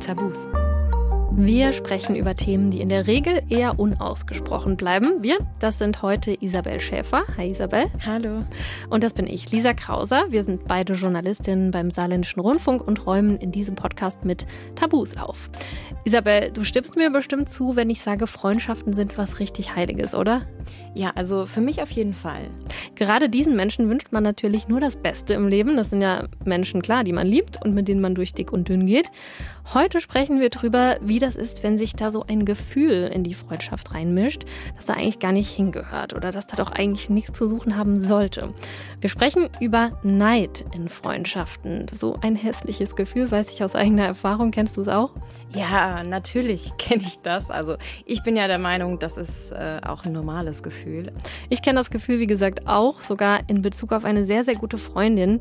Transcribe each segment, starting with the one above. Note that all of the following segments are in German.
Tabus. Wir sprechen über Themen, die in der Regel eher unausgesprochen bleiben. Wir, das sind heute Isabel Schäfer. Hi Isabel. Hallo. Und das bin ich, Lisa Krauser. Wir sind beide Journalistinnen beim Saarländischen Rundfunk und räumen in diesem Podcast mit Tabus auf. Isabel, du stimmst mir bestimmt zu, wenn ich sage, Freundschaften sind was richtig Heiliges, oder? Ja, also für mich auf jeden Fall. Gerade diesen Menschen wünscht man natürlich nur das Beste im Leben. Das sind ja Menschen, klar, die man liebt und mit denen man durch dick und dünn geht. Heute sprechen wir darüber, wie das ist, wenn sich da so ein Gefühl in die Freundschaft reinmischt, das da eigentlich gar nicht hingehört oder das da doch eigentlich nichts zu suchen haben sollte. Wir sprechen über Neid in Freundschaften. So ein hässliches Gefühl, weiß ich aus eigener Erfahrung. Kennst du es auch? Ja, natürlich kenne ich das. Also ich bin ja der Meinung, das ist äh, auch ein normales Gefühl. Ich kenne das Gefühl, wie gesagt, auch sogar in Bezug auf eine sehr, sehr gute Freundin.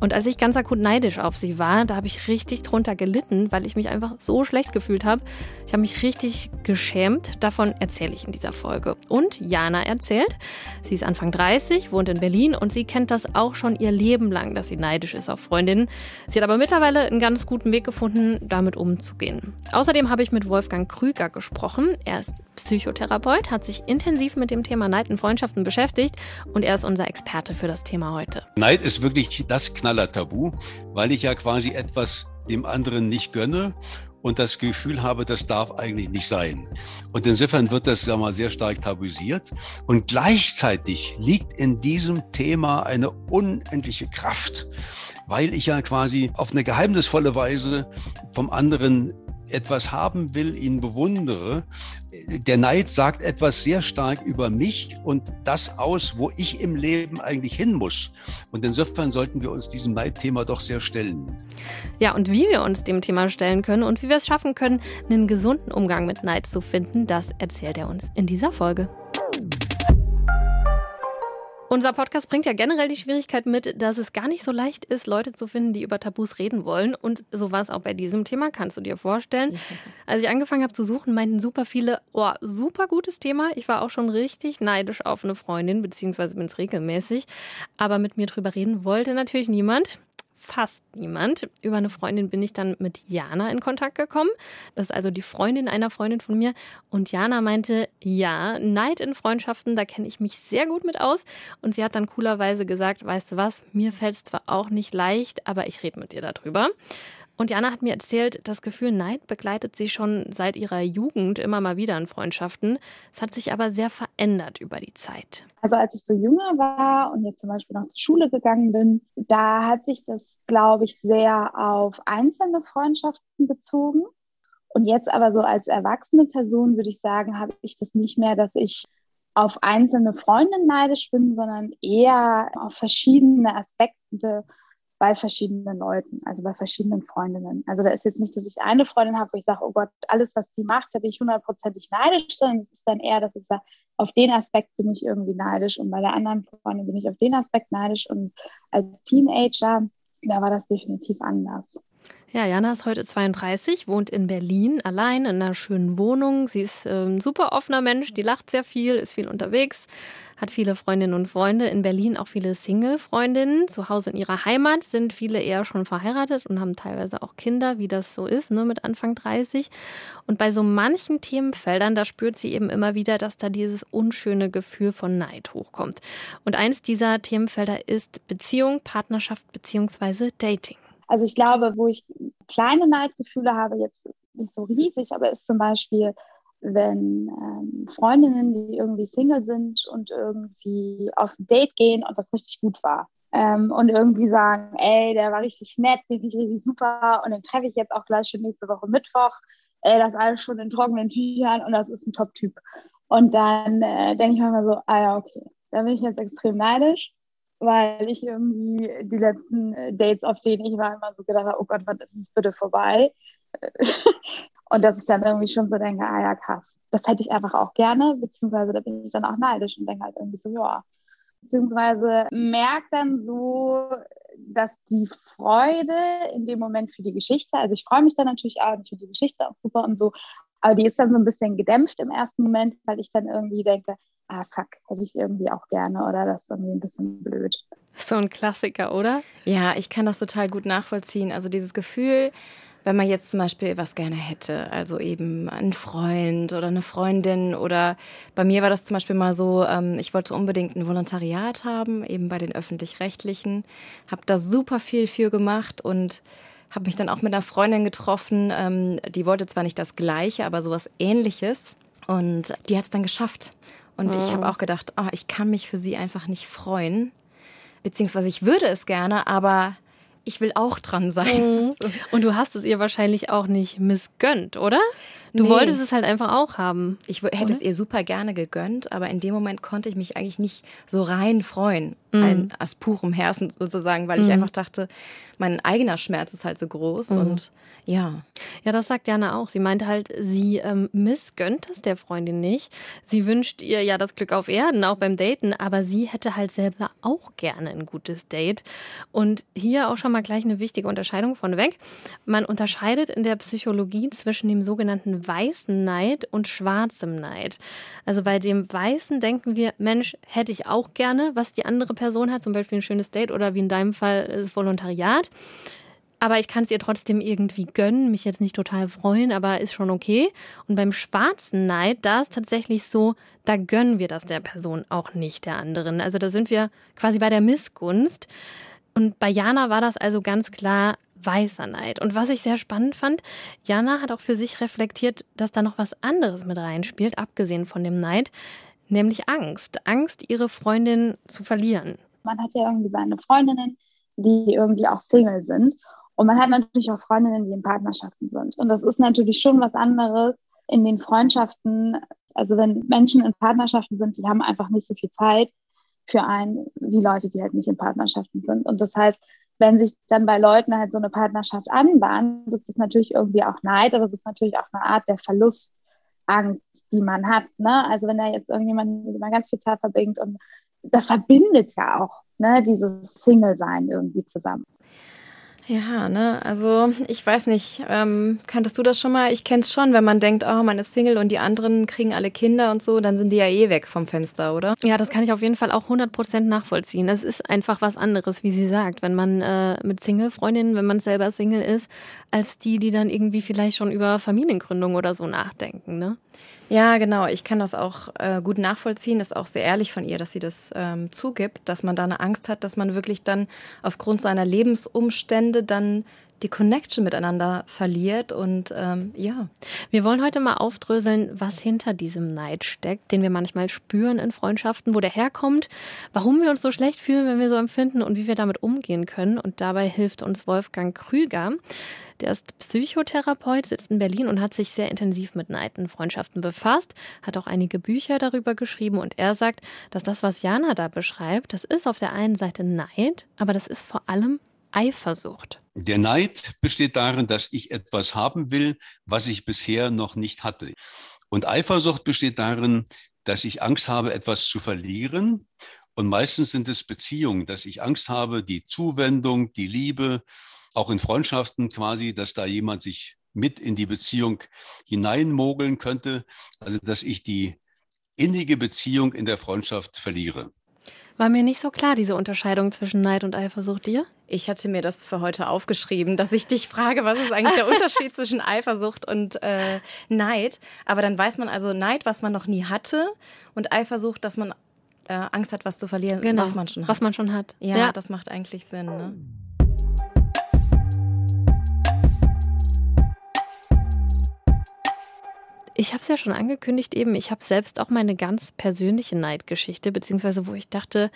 Und als ich ganz akut neidisch auf sie war, da habe ich richtig drunter gelitten, weil ich ich mich einfach so schlecht gefühlt habe. Ich habe mich richtig geschämt. Davon erzähle ich in dieser Folge. Und Jana erzählt, sie ist Anfang 30, wohnt in Berlin und sie kennt das auch schon ihr Leben lang, dass sie neidisch ist auf Freundinnen. Sie hat aber mittlerweile einen ganz guten Weg gefunden, damit umzugehen. Außerdem habe ich mit Wolfgang Krüger gesprochen. Er ist Psychotherapeut, hat sich intensiv mit dem Thema Neid in Freundschaften beschäftigt und er ist unser Experte für das Thema heute. Neid ist wirklich das Knaller-Tabu, weil ich ja quasi etwas dem anderen nicht gönne und das Gefühl habe, das darf eigentlich nicht sein. Und insofern wird das ja mal sehr stark tabuisiert. Und gleichzeitig liegt in diesem Thema eine unendliche Kraft, weil ich ja quasi auf eine geheimnisvolle Weise vom anderen etwas haben will, ihn bewundere. Der Neid sagt etwas sehr stark über mich und das aus, wo ich im Leben eigentlich hin muss. Und insofern sollten wir uns diesem Neidthema doch sehr stellen. Ja, und wie wir uns dem Thema stellen können und wie wir es schaffen können, einen gesunden Umgang mit Neid zu finden, das erzählt er uns in dieser Folge. Unser Podcast bringt ja generell die Schwierigkeit mit, dass es gar nicht so leicht ist, Leute zu finden, die über Tabus reden wollen. Und so war es auch bei diesem Thema, kannst du dir vorstellen. Als ich angefangen habe zu suchen, meinten super viele, oh, super gutes Thema. Ich war auch schon richtig neidisch auf eine Freundin, beziehungsweise bin es regelmäßig. Aber mit mir drüber reden wollte natürlich niemand fast niemand. Über eine Freundin bin ich dann mit Jana in Kontakt gekommen. Das ist also die Freundin einer Freundin von mir. Und Jana meinte, ja, Neid in Freundschaften, da kenne ich mich sehr gut mit aus. Und sie hat dann coolerweise gesagt, weißt du was, mir fällt es zwar auch nicht leicht, aber ich rede mit dir darüber. Und Jana hat mir erzählt, das Gefühl Neid begleitet sie schon seit ihrer Jugend immer mal wieder in Freundschaften. Es hat sich aber sehr verändert über die Zeit. Also als ich so jünger war und jetzt zum Beispiel noch zur Schule gegangen bin, da hat sich das, glaube ich, sehr auf einzelne Freundschaften bezogen. Und jetzt aber so als erwachsene Person würde ich sagen, habe ich das nicht mehr, dass ich auf einzelne Freundinnen neidisch bin, sondern eher auf verschiedene Aspekte bei verschiedenen Leuten, also bei verschiedenen Freundinnen. Also da ist jetzt nicht, dass ich eine Freundin habe, wo ich sage, oh Gott, alles, was die macht, da bin ich hundertprozentig neidisch, sondern es ist dann eher, dass ich sage, auf den Aspekt bin ich irgendwie neidisch und bei der anderen Freundin bin ich auf den Aspekt neidisch und als Teenager, da war das definitiv anders. Ja, Jana ist heute 32, wohnt in Berlin, allein in einer schönen Wohnung. Sie ist ein ähm, super offener Mensch, die lacht sehr viel, ist viel unterwegs, hat viele Freundinnen und Freunde. In Berlin auch viele Single-Freundinnen. Zu Hause in ihrer Heimat sind viele eher schon verheiratet und haben teilweise auch Kinder, wie das so ist, ne, mit Anfang 30. Und bei so manchen Themenfeldern, da spürt sie eben immer wieder, dass da dieses unschöne Gefühl von Neid hochkommt. Und eines dieser Themenfelder ist Beziehung, Partnerschaft bzw. Dating. Also ich glaube, wo ich kleine Neidgefühle habe, jetzt nicht so riesig, aber ist zum Beispiel wenn ähm, Freundinnen, die irgendwie Single sind und irgendwie auf ein Date gehen und das richtig gut war. Ähm, und irgendwie sagen, ey, der war richtig nett, den finde ich richtig super und den treffe ich jetzt auch gleich schon nächste Woche Mittwoch. Ey, das ist alles schon in trockenen Tüchern und das ist ein Top-Typ. Und dann äh, denke ich manchmal so, ah ja, okay, da bin ich jetzt extrem neidisch, weil ich irgendwie die letzten äh, Dates, auf denen ich war, immer so gedacht habe, oh Gott, wann ist es bitte vorbei? Und dass ich dann irgendwie schon so denke, ah ja, krass, das hätte ich einfach auch gerne, beziehungsweise da bin ich dann auch neidisch und denke halt irgendwie so, ja. Beziehungsweise merke dann so, dass die Freude in dem Moment für die Geschichte, also ich freue mich dann natürlich auch, ich finde die Geschichte auch super und so, aber die ist dann so ein bisschen gedämpft im ersten Moment, weil ich dann irgendwie denke, ah fuck, hätte ich irgendwie auch gerne oder das ist irgendwie ein bisschen blöd. So ein Klassiker, oder? Ja, ich kann das total gut nachvollziehen. Also dieses Gefühl, wenn man jetzt zum Beispiel was gerne hätte, also eben einen Freund oder eine Freundin oder bei mir war das zum Beispiel mal so, ähm, ich wollte unbedingt ein Volontariat haben, eben bei den öffentlich-rechtlichen, habe da super viel für gemacht und habe mich dann auch mit einer Freundin getroffen, ähm, die wollte zwar nicht das Gleiche, aber sowas Ähnliches und die hat es dann geschafft. Und mhm. ich habe auch gedacht, oh, ich kann mich für sie einfach nicht freuen, beziehungsweise ich würde es gerne, aber ich will auch dran sein. Mhm. Und du hast es ihr wahrscheinlich auch nicht missgönnt, oder? Du nee. wolltest es halt einfach auch haben. Ich hätte oder? es ihr super gerne gegönnt, aber in dem Moment konnte ich mich eigentlich nicht so rein freuen, mhm. ein, aus purem Herzen sozusagen, weil mhm. ich einfach dachte, mein eigener Schmerz ist halt so groß mhm. und ja. Ja, das sagt Jana auch. Sie meinte halt, sie ähm, missgönnt es der Freundin nicht. Sie wünscht ihr ja das Glück auf Erden, auch beim Daten, aber sie hätte halt selber auch gerne ein gutes Date. Und hier auch schon mal gleich eine wichtige Unterscheidung vorneweg. Man unterscheidet in der Psychologie zwischen dem sogenannten weißen Neid und schwarzem Neid. Also bei dem weißen denken wir, Mensch, hätte ich auch gerne, was die andere Person hat, zum Beispiel ein schönes Date oder wie in deinem Fall das Volontariat aber ich kann es ihr trotzdem irgendwie gönnen, mich jetzt nicht total freuen, aber ist schon okay. Und beim schwarzen Neid, da ist tatsächlich so, da gönnen wir das der Person auch nicht der anderen. Also da sind wir quasi bei der Missgunst. Und bei Jana war das also ganz klar weißer Neid. Und was ich sehr spannend fand, Jana hat auch für sich reflektiert, dass da noch was anderes mit reinspielt, abgesehen von dem Neid, nämlich Angst. Angst, ihre Freundin zu verlieren. Man hat ja irgendwie seine Freundinnen, die irgendwie auch Single sind. Und man hat natürlich auch Freundinnen, die in Partnerschaften sind. Und das ist natürlich schon was anderes in den Freundschaften. Also wenn Menschen in Partnerschaften sind, die haben einfach nicht so viel Zeit für einen, wie Leute, die halt nicht in Partnerschaften sind. Und das heißt, wenn sich dann bei Leuten halt so eine Partnerschaft anbahnt, das ist natürlich irgendwie auch Neid, aber es ist natürlich auch eine Art der Verlustangst, die man hat. Ne? Also wenn da jetzt irgendjemand mit ganz viel Zeit verbringt und das verbindet ja auch ne, dieses Single-Sein irgendwie zusammen. Ja, ne, also ich weiß nicht, ähm, kanntest du das schon mal? Ich kenn's schon, wenn man denkt, oh, man ist Single und die anderen kriegen alle Kinder und so, dann sind die ja eh weg vom Fenster, oder? Ja, das kann ich auf jeden Fall auch 100% nachvollziehen. Es ist einfach was anderes, wie sie sagt, wenn man äh, mit Single-Freundinnen, wenn man selber Single ist, als die, die dann irgendwie vielleicht schon über Familiengründung oder so nachdenken, ne? Ja, genau. Ich kann das auch äh, gut nachvollziehen. Ist auch sehr ehrlich von ihr, dass sie das ähm, zugibt, dass man da eine Angst hat, dass man wirklich dann aufgrund seiner Lebensumstände dann die Connection miteinander verliert und ähm, ja. Wir wollen heute mal aufdröseln, was hinter diesem Neid steckt, den wir manchmal spüren in Freundschaften, wo der herkommt, warum wir uns so schlecht fühlen, wenn wir so empfinden und wie wir damit umgehen können. Und dabei hilft uns Wolfgang Krüger. Der ist Psychotherapeut, sitzt in Berlin und hat sich sehr intensiv mit Neid in Freundschaften befasst, hat auch einige Bücher darüber geschrieben und er sagt, dass das, was Jana da beschreibt, das ist auf der einen Seite Neid, aber das ist vor allem Eifersucht. Der Neid besteht darin, dass ich etwas haben will, was ich bisher noch nicht hatte. Und Eifersucht besteht darin, dass ich Angst habe, etwas zu verlieren. Und meistens sind es Beziehungen, dass ich Angst habe, die Zuwendung, die Liebe auch in Freundschaften quasi, dass da jemand sich mit in die Beziehung hineinmogeln könnte, also dass ich die innige Beziehung in der Freundschaft verliere. War mir nicht so klar, diese Unterscheidung zwischen Neid und Eifersucht dir? Ich hatte mir das für heute aufgeschrieben, dass ich dich frage, was ist eigentlich der Unterschied zwischen Eifersucht und äh, Neid. Aber dann weiß man also Neid, was man noch nie hatte, und Eifersucht, dass man äh, Angst hat, was zu verlieren, genau, was man schon hat. Was man schon hat. Ja, ja. das macht eigentlich Sinn. Ne? Ich habe es ja schon angekündigt, eben, ich habe selbst auch meine ganz persönliche Neidgeschichte, beziehungsweise wo ich dachte,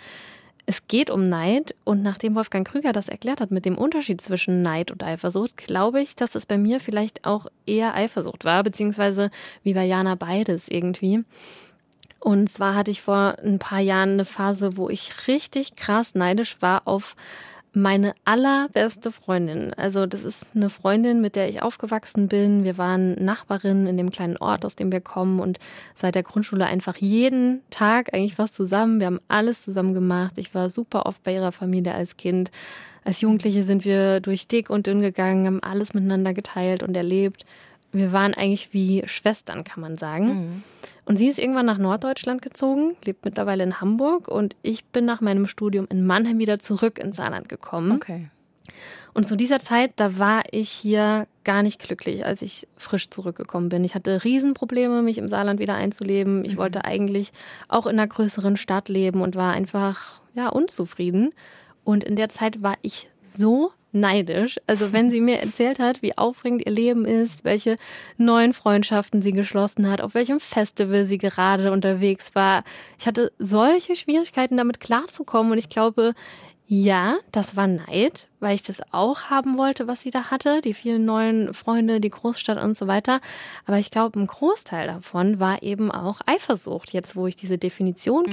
es geht um Neid und nachdem Wolfgang Krüger das erklärt hat mit dem Unterschied zwischen Neid und Eifersucht, glaube ich, dass es bei mir vielleicht auch eher Eifersucht war, beziehungsweise wie bei Jana beides irgendwie. Und zwar hatte ich vor ein paar Jahren eine Phase, wo ich richtig krass neidisch war auf meine allerbeste Freundin. Also das ist eine Freundin, mit der ich aufgewachsen bin. Wir waren Nachbarinnen in dem kleinen Ort, aus dem wir kommen und seit der Grundschule einfach jeden Tag eigentlich was zusammen. Wir haben alles zusammen gemacht. Ich war super oft bei ihrer Familie als Kind. Als Jugendliche sind wir durch dick und dünn gegangen, haben alles miteinander geteilt und erlebt wir waren eigentlich wie Schwestern, kann man sagen. Mhm. Und sie ist irgendwann nach Norddeutschland gezogen, lebt mittlerweile in Hamburg und ich bin nach meinem Studium in Mannheim wieder zurück ins Saarland gekommen. Okay. Und zu dieser Zeit, da war ich hier gar nicht glücklich, als ich frisch zurückgekommen bin. Ich hatte Riesenprobleme, mich im Saarland wieder einzuleben. Ich mhm. wollte eigentlich auch in einer größeren Stadt leben und war einfach ja unzufrieden. Und in der Zeit war ich so neidisch. Also wenn sie mir erzählt hat, wie aufregend ihr Leben ist, welche neuen Freundschaften sie geschlossen hat, auf welchem Festival sie gerade unterwegs war. Ich hatte solche Schwierigkeiten damit klarzukommen und ich glaube, ja, das war Neid, weil ich das auch haben wollte, was sie da hatte, die vielen neuen Freunde, die Großstadt und so weiter. Aber ich glaube, ein Großteil davon war eben auch Eifersucht, jetzt wo ich diese Definition mhm.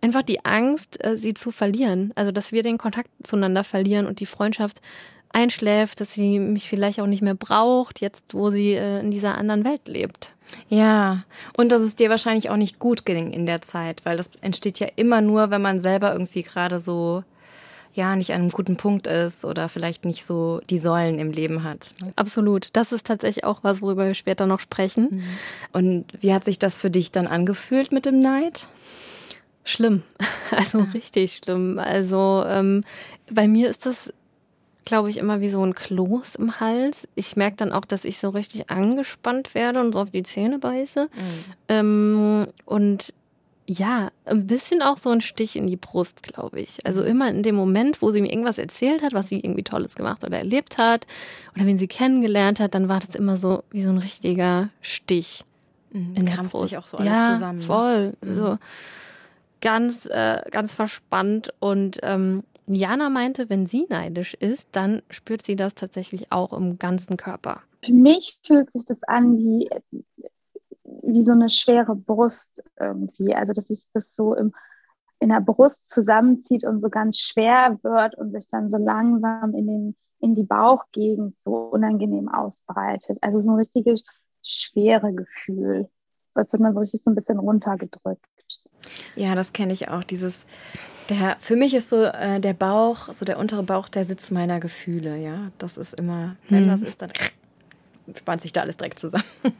Einfach die Angst, äh, sie zu verlieren. Also, dass wir den Kontakt zueinander verlieren und die Freundschaft einschläft, dass sie mich vielleicht auch nicht mehr braucht, jetzt wo sie äh, in dieser anderen Welt lebt. Ja, und dass es dir wahrscheinlich auch nicht gut ging in der Zeit, weil das entsteht ja immer nur, wenn man selber irgendwie gerade so ja nicht an einem guten Punkt ist oder vielleicht nicht so die Säulen im Leben hat. Absolut. Das ist tatsächlich auch was, worüber wir später noch sprechen. Mhm. Und wie hat sich das für dich dann angefühlt mit dem Neid? Schlimm, also ja. richtig schlimm. Also ähm, bei mir ist das, glaube ich, immer wie so ein Kloß im Hals. Ich merke dann auch, dass ich so richtig angespannt werde und so auf die Zähne beiße. Mhm. Ähm, und ja, ein bisschen auch so ein Stich in die Brust, glaube ich. Also mhm. immer in dem Moment, wo sie mir irgendwas erzählt hat, was sie irgendwie Tolles gemacht oder erlebt hat, oder wenn sie kennengelernt hat, dann war das immer so wie so ein richtiger Stich. Mhm. In Krampft sich auch so alles ja, zusammen. Ne? Voll. Mhm. So ganz, äh, ganz verspannt. Und ähm, Jana meinte, wenn sie neidisch ist, dann spürt sie das tatsächlich auch im ganzen Körper. Für mich fühlt sich das an wie, wie so eine schwere Brust irgendwie. Also, dass sich das so im, in der Brust zusammenzieht und so ganz schwer wird und sich dann so langsam in, den, in die Bauchgegend so unangenehm ausbreitet. Also so ein richtiges schwere Gefühl. So als würde man so richtig so ein bisschen runtergedrückt. Ja, das kenne ich auch. Dieses, der, für mich ist so äh, der Bauch, so der untere Bauch, der Sitz meiner Gefühle. Ja, das ist immer, wenn hm. was ist, dann spannt sich da alles direkt zusammen.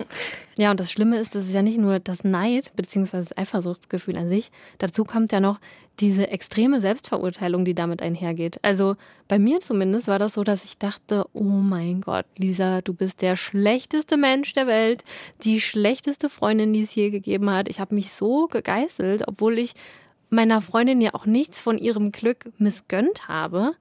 Ja, und das Schlimme ist, das ist ja nicht nur das Neid bzw. das Eifersuchtsgefühl an sich. Dazu kommt ja noch diese extreme Selbstverurteilung, die damit einhergeht. Also bei mir zumindest war das so, dass ich dachte, oh mein Gott, Lisa, du bist der schlechteste Mensch der Welt, die schlechteste Freundin, die es je gegeben hat. Ich habe mich so gegeißelt, obwohl ich meiner Freundin ja auch nichts von ihrem Glück missgönnt habe,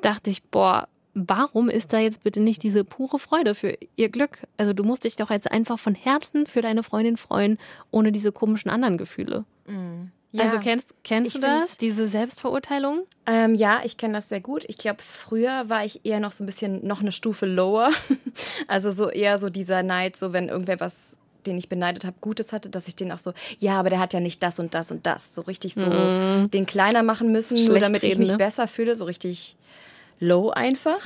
dachte ich, boah, warum ist da jetzt bitte nicht diese pure Freude für ihr Glück? Also du musst dich doch jetzt einfach von Herzen für deine Freundin freuen, ohne diese komischen anderen Gefühle. Mhm. Ja. Also kennst, kennst du das, find, diese Selbstverurteilung? Ähm, ja, ich kenne das sehr gut. Ich glaube, früher war ich eher noch so ein bisschen noch eine Stufe lower. also so eher so dieser Neid, so wenn irgendwer was den ich beneidet habe, Gutes hatte, dass ich den auch so, ja, aber der hat ja nicht das und das und das, so richtig so mm. den kleiner machen müssen, Schlecht nur damit reden, ich mich ne? besser fühle, so richtig low einfach.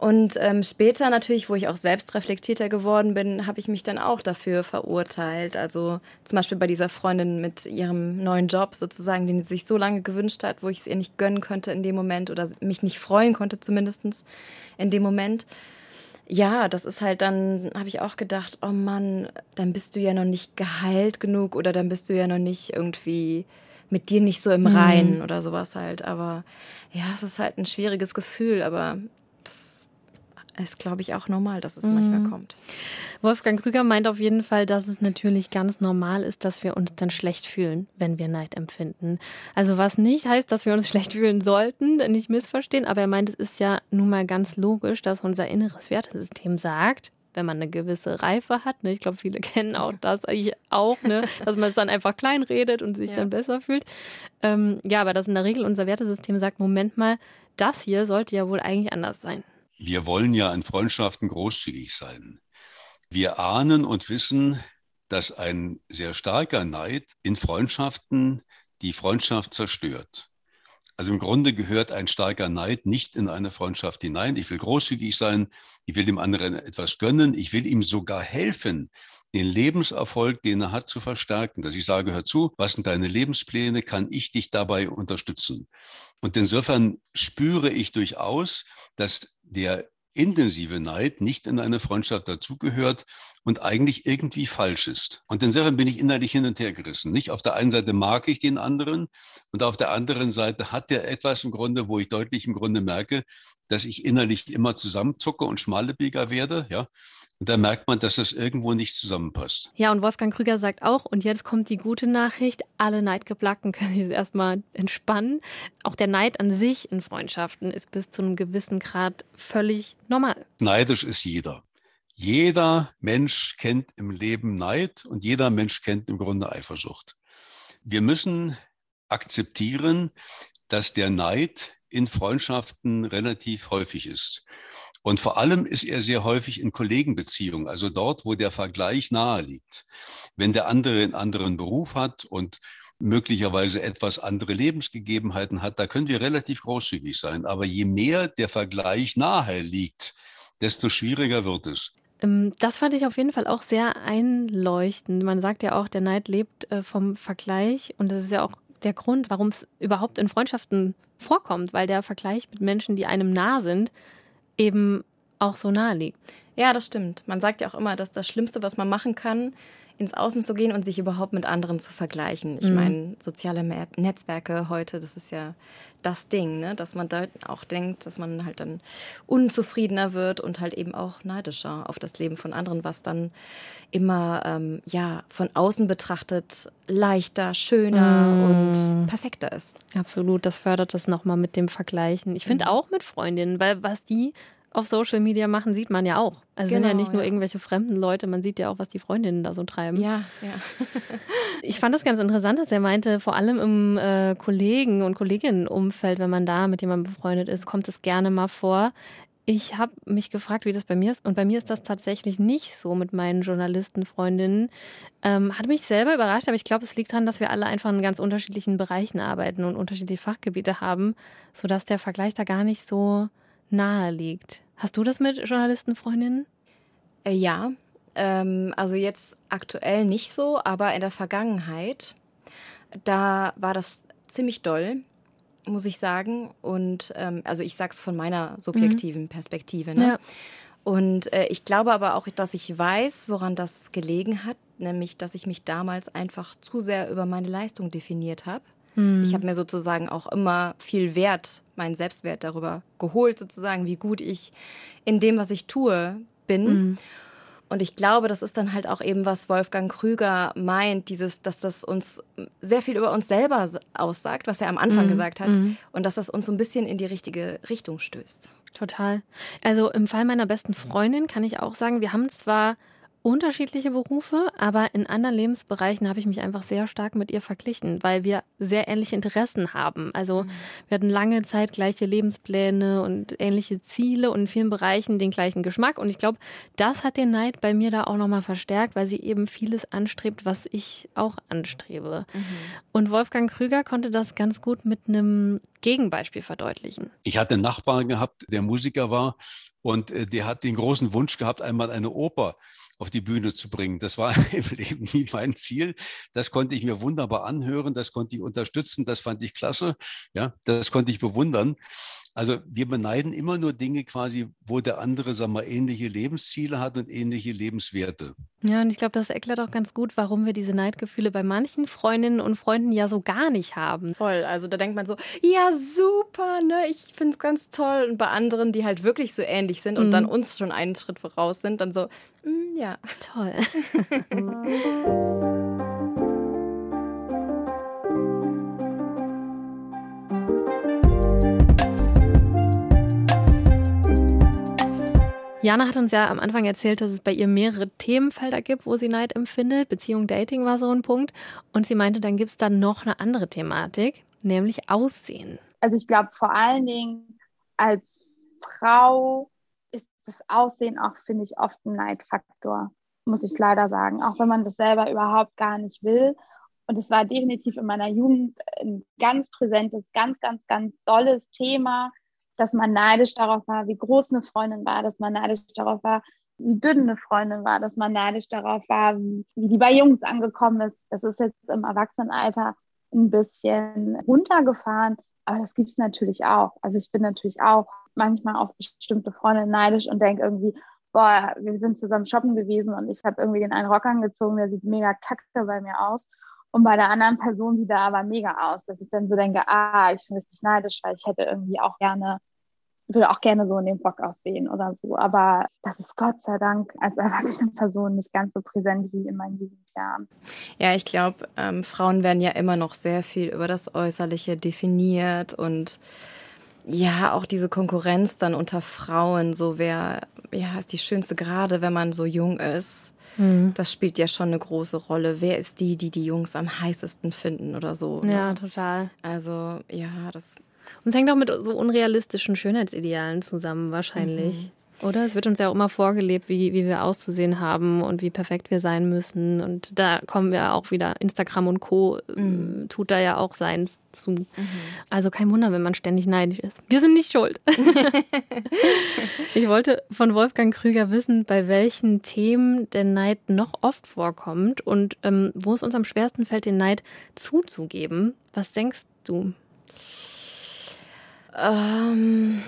Und ähm, später natürlich, wo ich auch selbst reflektierter geworden bin, habe ich mich dann auch dafür verurteilt. Also zum Beispiel bei dieser Freundin mit ihrem neuen Job sozusagen, den sie sich so lange gewünscht hat, wo ich es ihr nicht gönnen konnte in dem Moment oder mich nicht freuen konnte zumindest in dem Moment. Ja, das ist halt dann, habe ich auch gedacht, oh Mann, dann bist du ja noch nicht geheilt genug oder dann bist du ja noch nicht irgendwie mit dir nicht so im Reinen mhm. oder sowas halt. Aber ja, es ist halt ein schwieriges Gefühl, aber ist, glaube ich, auch normal, dass es mhm. manchmal kommt. Wolfgang Krüger meint auf jeden Fall, dass es natürlich ganz normal ist, dass wir uns dann schlecht fühlen, wenn wir Neid empfinden. Also was nicht heißt, dass wir uns schlecht fühlen sollten, nicht missverstehen, aber er meint, es ist ja nun mal ganz logisch, dass unser inneres Wertesystem sagt, wenn man eine gewisse Reife hat. Ne? Ich glaube, viele kennen auch das, ich auch, ne? dass man es dann einfach klein redet und sich ja. dann besser fühlt. Ähm, ja, aber dass in der Regel unser Wertesystem sagt, Moment mal, das hier sollte ja wohl eigentlich anders sein. Wir wollen ja an Freundschaften großzügig sein. Wir ahnen und wissen, dass ein sehr starker Neid in Freundschaften die Freundschaft zerstört. Also im Grunde gehört ein starker Neid nicht in eine Freundschaft hinein. Ich will großzügig sein, ich will dem anderen etwas gönnen, ich will ihm sogar helfen, den Lebenserfolg, den er hat, zu verstärken. Dass ich sage, hör zu, was sind deine Lebenspläne, kann ich dich dabei unterstützen? Und insofern spüre ich durchaus, dass der intensive Neid nicht in eine Freundschaft dazugehört und eigentlich irgendwie falsch ist. Und insofern bin ich innerlich hin und her gerissen. Nicht auf der einen Seite mag ich den anderen und auf der anderen Seite hat der etwas im Grunde, wo ich deutlich im Grunde merke, dass ich innerlich immer zusammenzucke und schmalebieger werde, ja. Und da merkt man, dass das irgendwo nicht zusammenpasst. Ja, und Wolfgang Krüger sagt auch, und jetzt kommt die gute Nachricht, alle Neidgeplackten können sich erstmal entspannen. Auch der Neid an sich in Freundschaften ist bis zu einem gewissen Grad völlig normal. Neidisch ist jeder. Jeder Mensch kennt im Leben Neid und jeder Mensch kennt im Grunde Eifersucht. Wir müssen akzeptieren, dass der Neid in Freundschaften relativ häufig ist. Und vor allem ist er sehr häufig in Kollegenbeziehungen, also dort, wo der Vergleich nahe liegt. Wenn der andere einen anderen Beruf hat und möglicherweise etwas andere Lebensgegebenheiten hat, da können wir relativ großzügig sein. Aber je mehr der Vergleich nahe liegt, desto schwieriger wird es. Ähm, das fand ich auf jeden Fall auch sehr einleuchtend. Man sagt ja auch, der Neid lebt äh, vom Vergleich und das ist ja auch der Grund, warum es überhaupt in Freundschaften vorkommt, weil der Vergleich mit Menschen, die einem nah sind, eben auch so nahe liegt. Ja, das stimmt. Man sagt ja auch immer, dass das Schlimmste, was man machen kann, ins Außen zu gehen und sich überhaupt mit anderen zu vergleichen. Ich mhm. meine, soziale Netzwerke heute, das ist ja das Ding, ne? dass man da auch denkt, dass man halt dann unzufriedener wird und halt eben auch neidischer auf das Leben von anderen, was dann immer ähm, ja von außen betrachtet leichter, schöner mm. und perfekter ist. Absolut, das fördert das nochmal mit dem Vergleichen. Ich finde mhm. auch mit Freundinnen, weil was die auf Social Media machen, sieht man ja auch. Also genau, sind ja genau, nicht nur ja. irgendwelche fremden Leute, man sieht ja auch, was die Freundinnen da so treiben. Ja, ja. ich fand das ganz interessant, dass er meinte, vor allem im äh, Kollegen- und Kolleginnenumfeld, wenn man da mit jemandem befreundet ist, kommt es gerne mal vor. Ich habe mich gefragt, wie das bei mir ist. Und bei mir ist das tatsächlich nicht so mit meinen Journalistenfreundinnen. Ähm, hat mich selber überrascht, aber ich glaube, es liegt daran, dass wir alle einfach in ganz unterschiedlichen Bereichen arbeiten und unterschiedliche Fachgebiete haben, sodass der Vergleich da gar nicht so nahe liegt. Hast du das mit Journalistenfreundinnen? Äh, ja, ähm, also jetzt aktuell nicht so, aber in der Vergangenheit, da war das ziemlich doll, muss ich sagen. Und ähm, also ich sage es von meiner subjektiven mhm. Perspektive. Ne? Ja. Und äh, ich glaube aber auch, dass ich weiß, woran das gelegen hat, nämlich, dass ich mich damals einfach zu sehr über meine Leistung definiert habe. Mhm. Ich habe mir sozusagen auch immer viel Wert, meinen Selbstwert darüber geholt, sozusagen, wie gut ich in dem, was ich tue, bin. Mhm. Und ich glaube, das ist dann halt auch eben, was Wolfgang Krüger meint, dieses, dass das uns sehr viel über uns selber aussagt, was er am Anfang mhm. gesagt hat, mhm. und dass das uns so ein bisschen in die richtige Richtung stößt. Total. Also im Fall meiner besten Freundin kann ich auch sagen, wir haben zwar unterschiedliche Berufe, aber in anderen Lebensbereichen habe ich mich einfach sehr stark mit ihr verglichen, weil wir sehr ähnliche Interessen haben. Also mhm. wir hatten lange Zeit gleiche Lebenspläne und ähnliche Ziele und in vielen Bereichen den gleichen Geschmack. Und ich glaube, das hat den Neid bei mir da auch nochmal verstärkt, weil sie eben vieles anstrebt, was ich auch anstrebe. Mhm. Und Wolfgang Krüger konnte das ganz gut mit einem Gegenbeispiel verdeutlichen. Ich hatte einen Nachbarn gehabt, der Musiker war und äh, der hat den großen Wunsch gehabt, einmal eine Oper auf die Bühne zu bringen. Das war im Leben nie mein Ziel. Das konnte ich mir wunderbar anhören, das konnte ich unterstützen, das fand ich klasse. Ja, das konnte ich bewundern. Also wir beneiden immer nur Dinge quasi, wo der andere, sagen wir, ähnliche Lebensziele hat und ähnliche Lebenswerte. Ja, und ich glaube, das erklärt auch ganz gut, warum wir diese Neidgefühle bei manchen Freundinnen und Freunden ja so gar nicht haben. Voll. Also da denkt man so, ja, super, ne, ich finde es ganz toll. Und bei anderen, die halt wirklich so ähnlich sind und mhm. dann uns schon einen Schritt voraus sind, dann so, mm, ja. Toll. Jana hat uns ja am Anfang erzählt, dass es bei ihr mehrere Themenfelder gibt, wo sie Neid empfindet. Beziehung, Dating war so ein Punkt. Und sie meinte, dann gibt es dann noch eine andere Thematik, nämlich Aussehen. Also ich glaube vor allen Dingen als Frau ist das Aussehen auch, finde ich, oft ein Neidfaktor, muss ich leider sagen. Auch wenn man das selber überhaupt gar nicht will. Und es war definitiv in meiner Jugend ein ganz präsentes, ganz, ganz, ganz dolles Thema dass man neidisch darauf war, wie groß eine Freundin war, dass man neidisch darauf war, wie dünn eine Freundin war, dass man neidisch darauf war, wie, die bei Jungs angekommen ist. Das ist jetzt im Erwachsenenalter ein bisschen runtergefahren. Aber das gibt es natürlich auch. Also ich bin natürlich auch manchmal auf bestimmte Freunde neidisch und denke irgendwie, boah, wir sind zusammen shoppen gewesen und ich habe irgendwie den einen Rock angezogen, der sieht mega kacke bei mir aus. Und bei der anderen Person sieht er aber mega aus, dass ich dann so denke, ah, ich bin richtig neidisch, weil ich hätte irgendwie auch gerne, würde auch gerne so in dem Rock aussehen oder so. Aber das ist Gott sei Dank als erwachsene Person nicht ganz so präsent wie in meinen Jugendjahren. Ja, ich glaube, ähm, Frauen werden ja immer noch sehr viel über das Äußerliche definiert und ja, auch diese Konkurrenz dann unter Frauen, so wer ja, ist die schönste gerade, wenn man so jung ist. Mhm. Das spielt ja schon eine große Rolle. Wer ist die, die die Jungs am heißesten finden oder so? Ne? Ja, total. Also, ja, das. Und es hängt auch mit so unrealistischen Schönheitsidealen zusammen, wahrscheinlich. Mhm. Oder? Es wird uns ja auch immer vorgelebt, wie, wie wir auszusehen haben und wie perfekt wir sein müssen. Und da kommen wir auch wieder, Instagram und Co. Mhm. tut da ja auch seins zu. Mhm. Also kein Wunder, wenn man ständig neidisch ist. Wir sind nicht schuld. ich wollte von Wolfgang Krüger wissen, bei welchen Themen der Neid noch oft vorkommt und ähm, wo es uns am schwersten fällt, den Neid zuzugeben. Was denkst du? Ähm,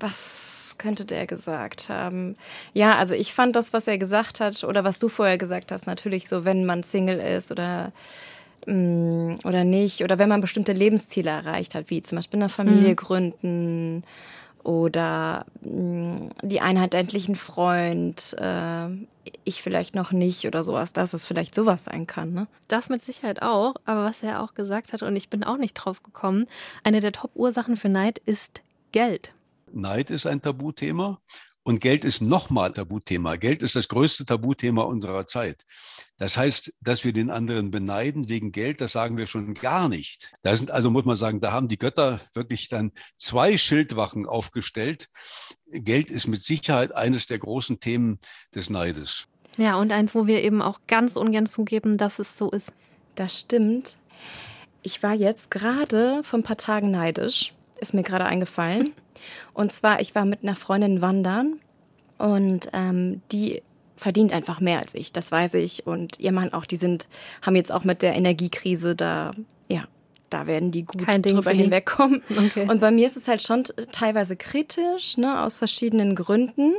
was könnte der gesagt haben? Ja, also ich fand das, was er gesagt hat oder was du vorher gesagt hast, natürlich so, wenn man Single ist oder mm, oder nicht oder wenn man bestimmte Lebensziele erreicht hat, wie zum Beispiel eine Familie mhm. gründen oder mh, mm, die Einheit endlich ein Freund, äh, ich vielleicht noch nicht oder sowas, dass es vielleicht sowas sein kann. Ne? Das mit Sicherheit auch, aber was er auch gesagt hat, und ich bin auch nicht drauf gekommen, eine der Top-Ursachen für Neid ist Geld. Neid ist ein Tabuthema und Geld ist nochmal Tabuthema. Geld ist das größte Tabuthema unserer Zeit. Das heißt, dass wir den anderen beneiden wegen Geld, das sagen wir schon gar nicht. Da sind also, muss man sagen, da haben die Götter wirklich dann zwei Schildwachen aufgestellt. Geld ist mit Sicherheit eines der großen Themen des Neides. Ja, und eins, wo wir eben auch ganz ungern zugeben, dass es so ist. Das stimmt. Ich war jetzt gerade vor ein paar Tagen neidisch, ist mir gerade eingefallen. Und zwar, ich war mit einer Freundin wandern und ähm, die verdient einfach mehr als ich, das weiß ich. Und ihr Mann auch, die sind, haben jetzt auch mit der Energiekrise da, ja, da werden die gut Kein drüber hinwegkommen. Okay. Und bei mir ist es halt schon teilweise kritisch, ne, aus verschiedenen Gründen.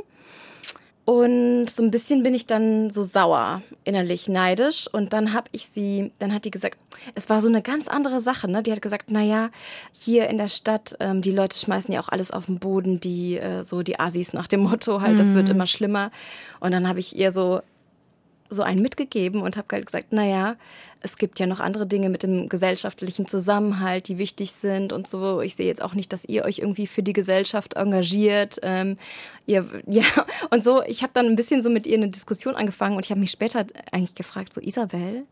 Und so ein bisschen bin ich dann so sauer, innerlich neidisch. Und dann habe ich sie, dann hat die gesagt, es war so eine ganz andere Sache. Ne? Die hat gesagt, na ja, hier in der Stadt, ähm, die Leute schmeißen ja auch alles auf den Boden, die äh, so die Asis nach dem Motto halt, das wird mhm. immer schlimmer. Und dann habe ich ihr so so einen mitgegeben und habe halt gesagt, naja, es gibt ja noch andere Dinge mit dem gesellschaftlichen Zusammenhalt, die wichtig sind und so. Ich sehe jetzt auch nicht, dass ihr euch irgendwie für die Gesellschaft engagiert. Ähm, ihr, ja, und so, ich habe dann ein bisschen so mit ihr eine Diskussion angefangen und ich habe mich später eigentlich gefragt, so Isabel,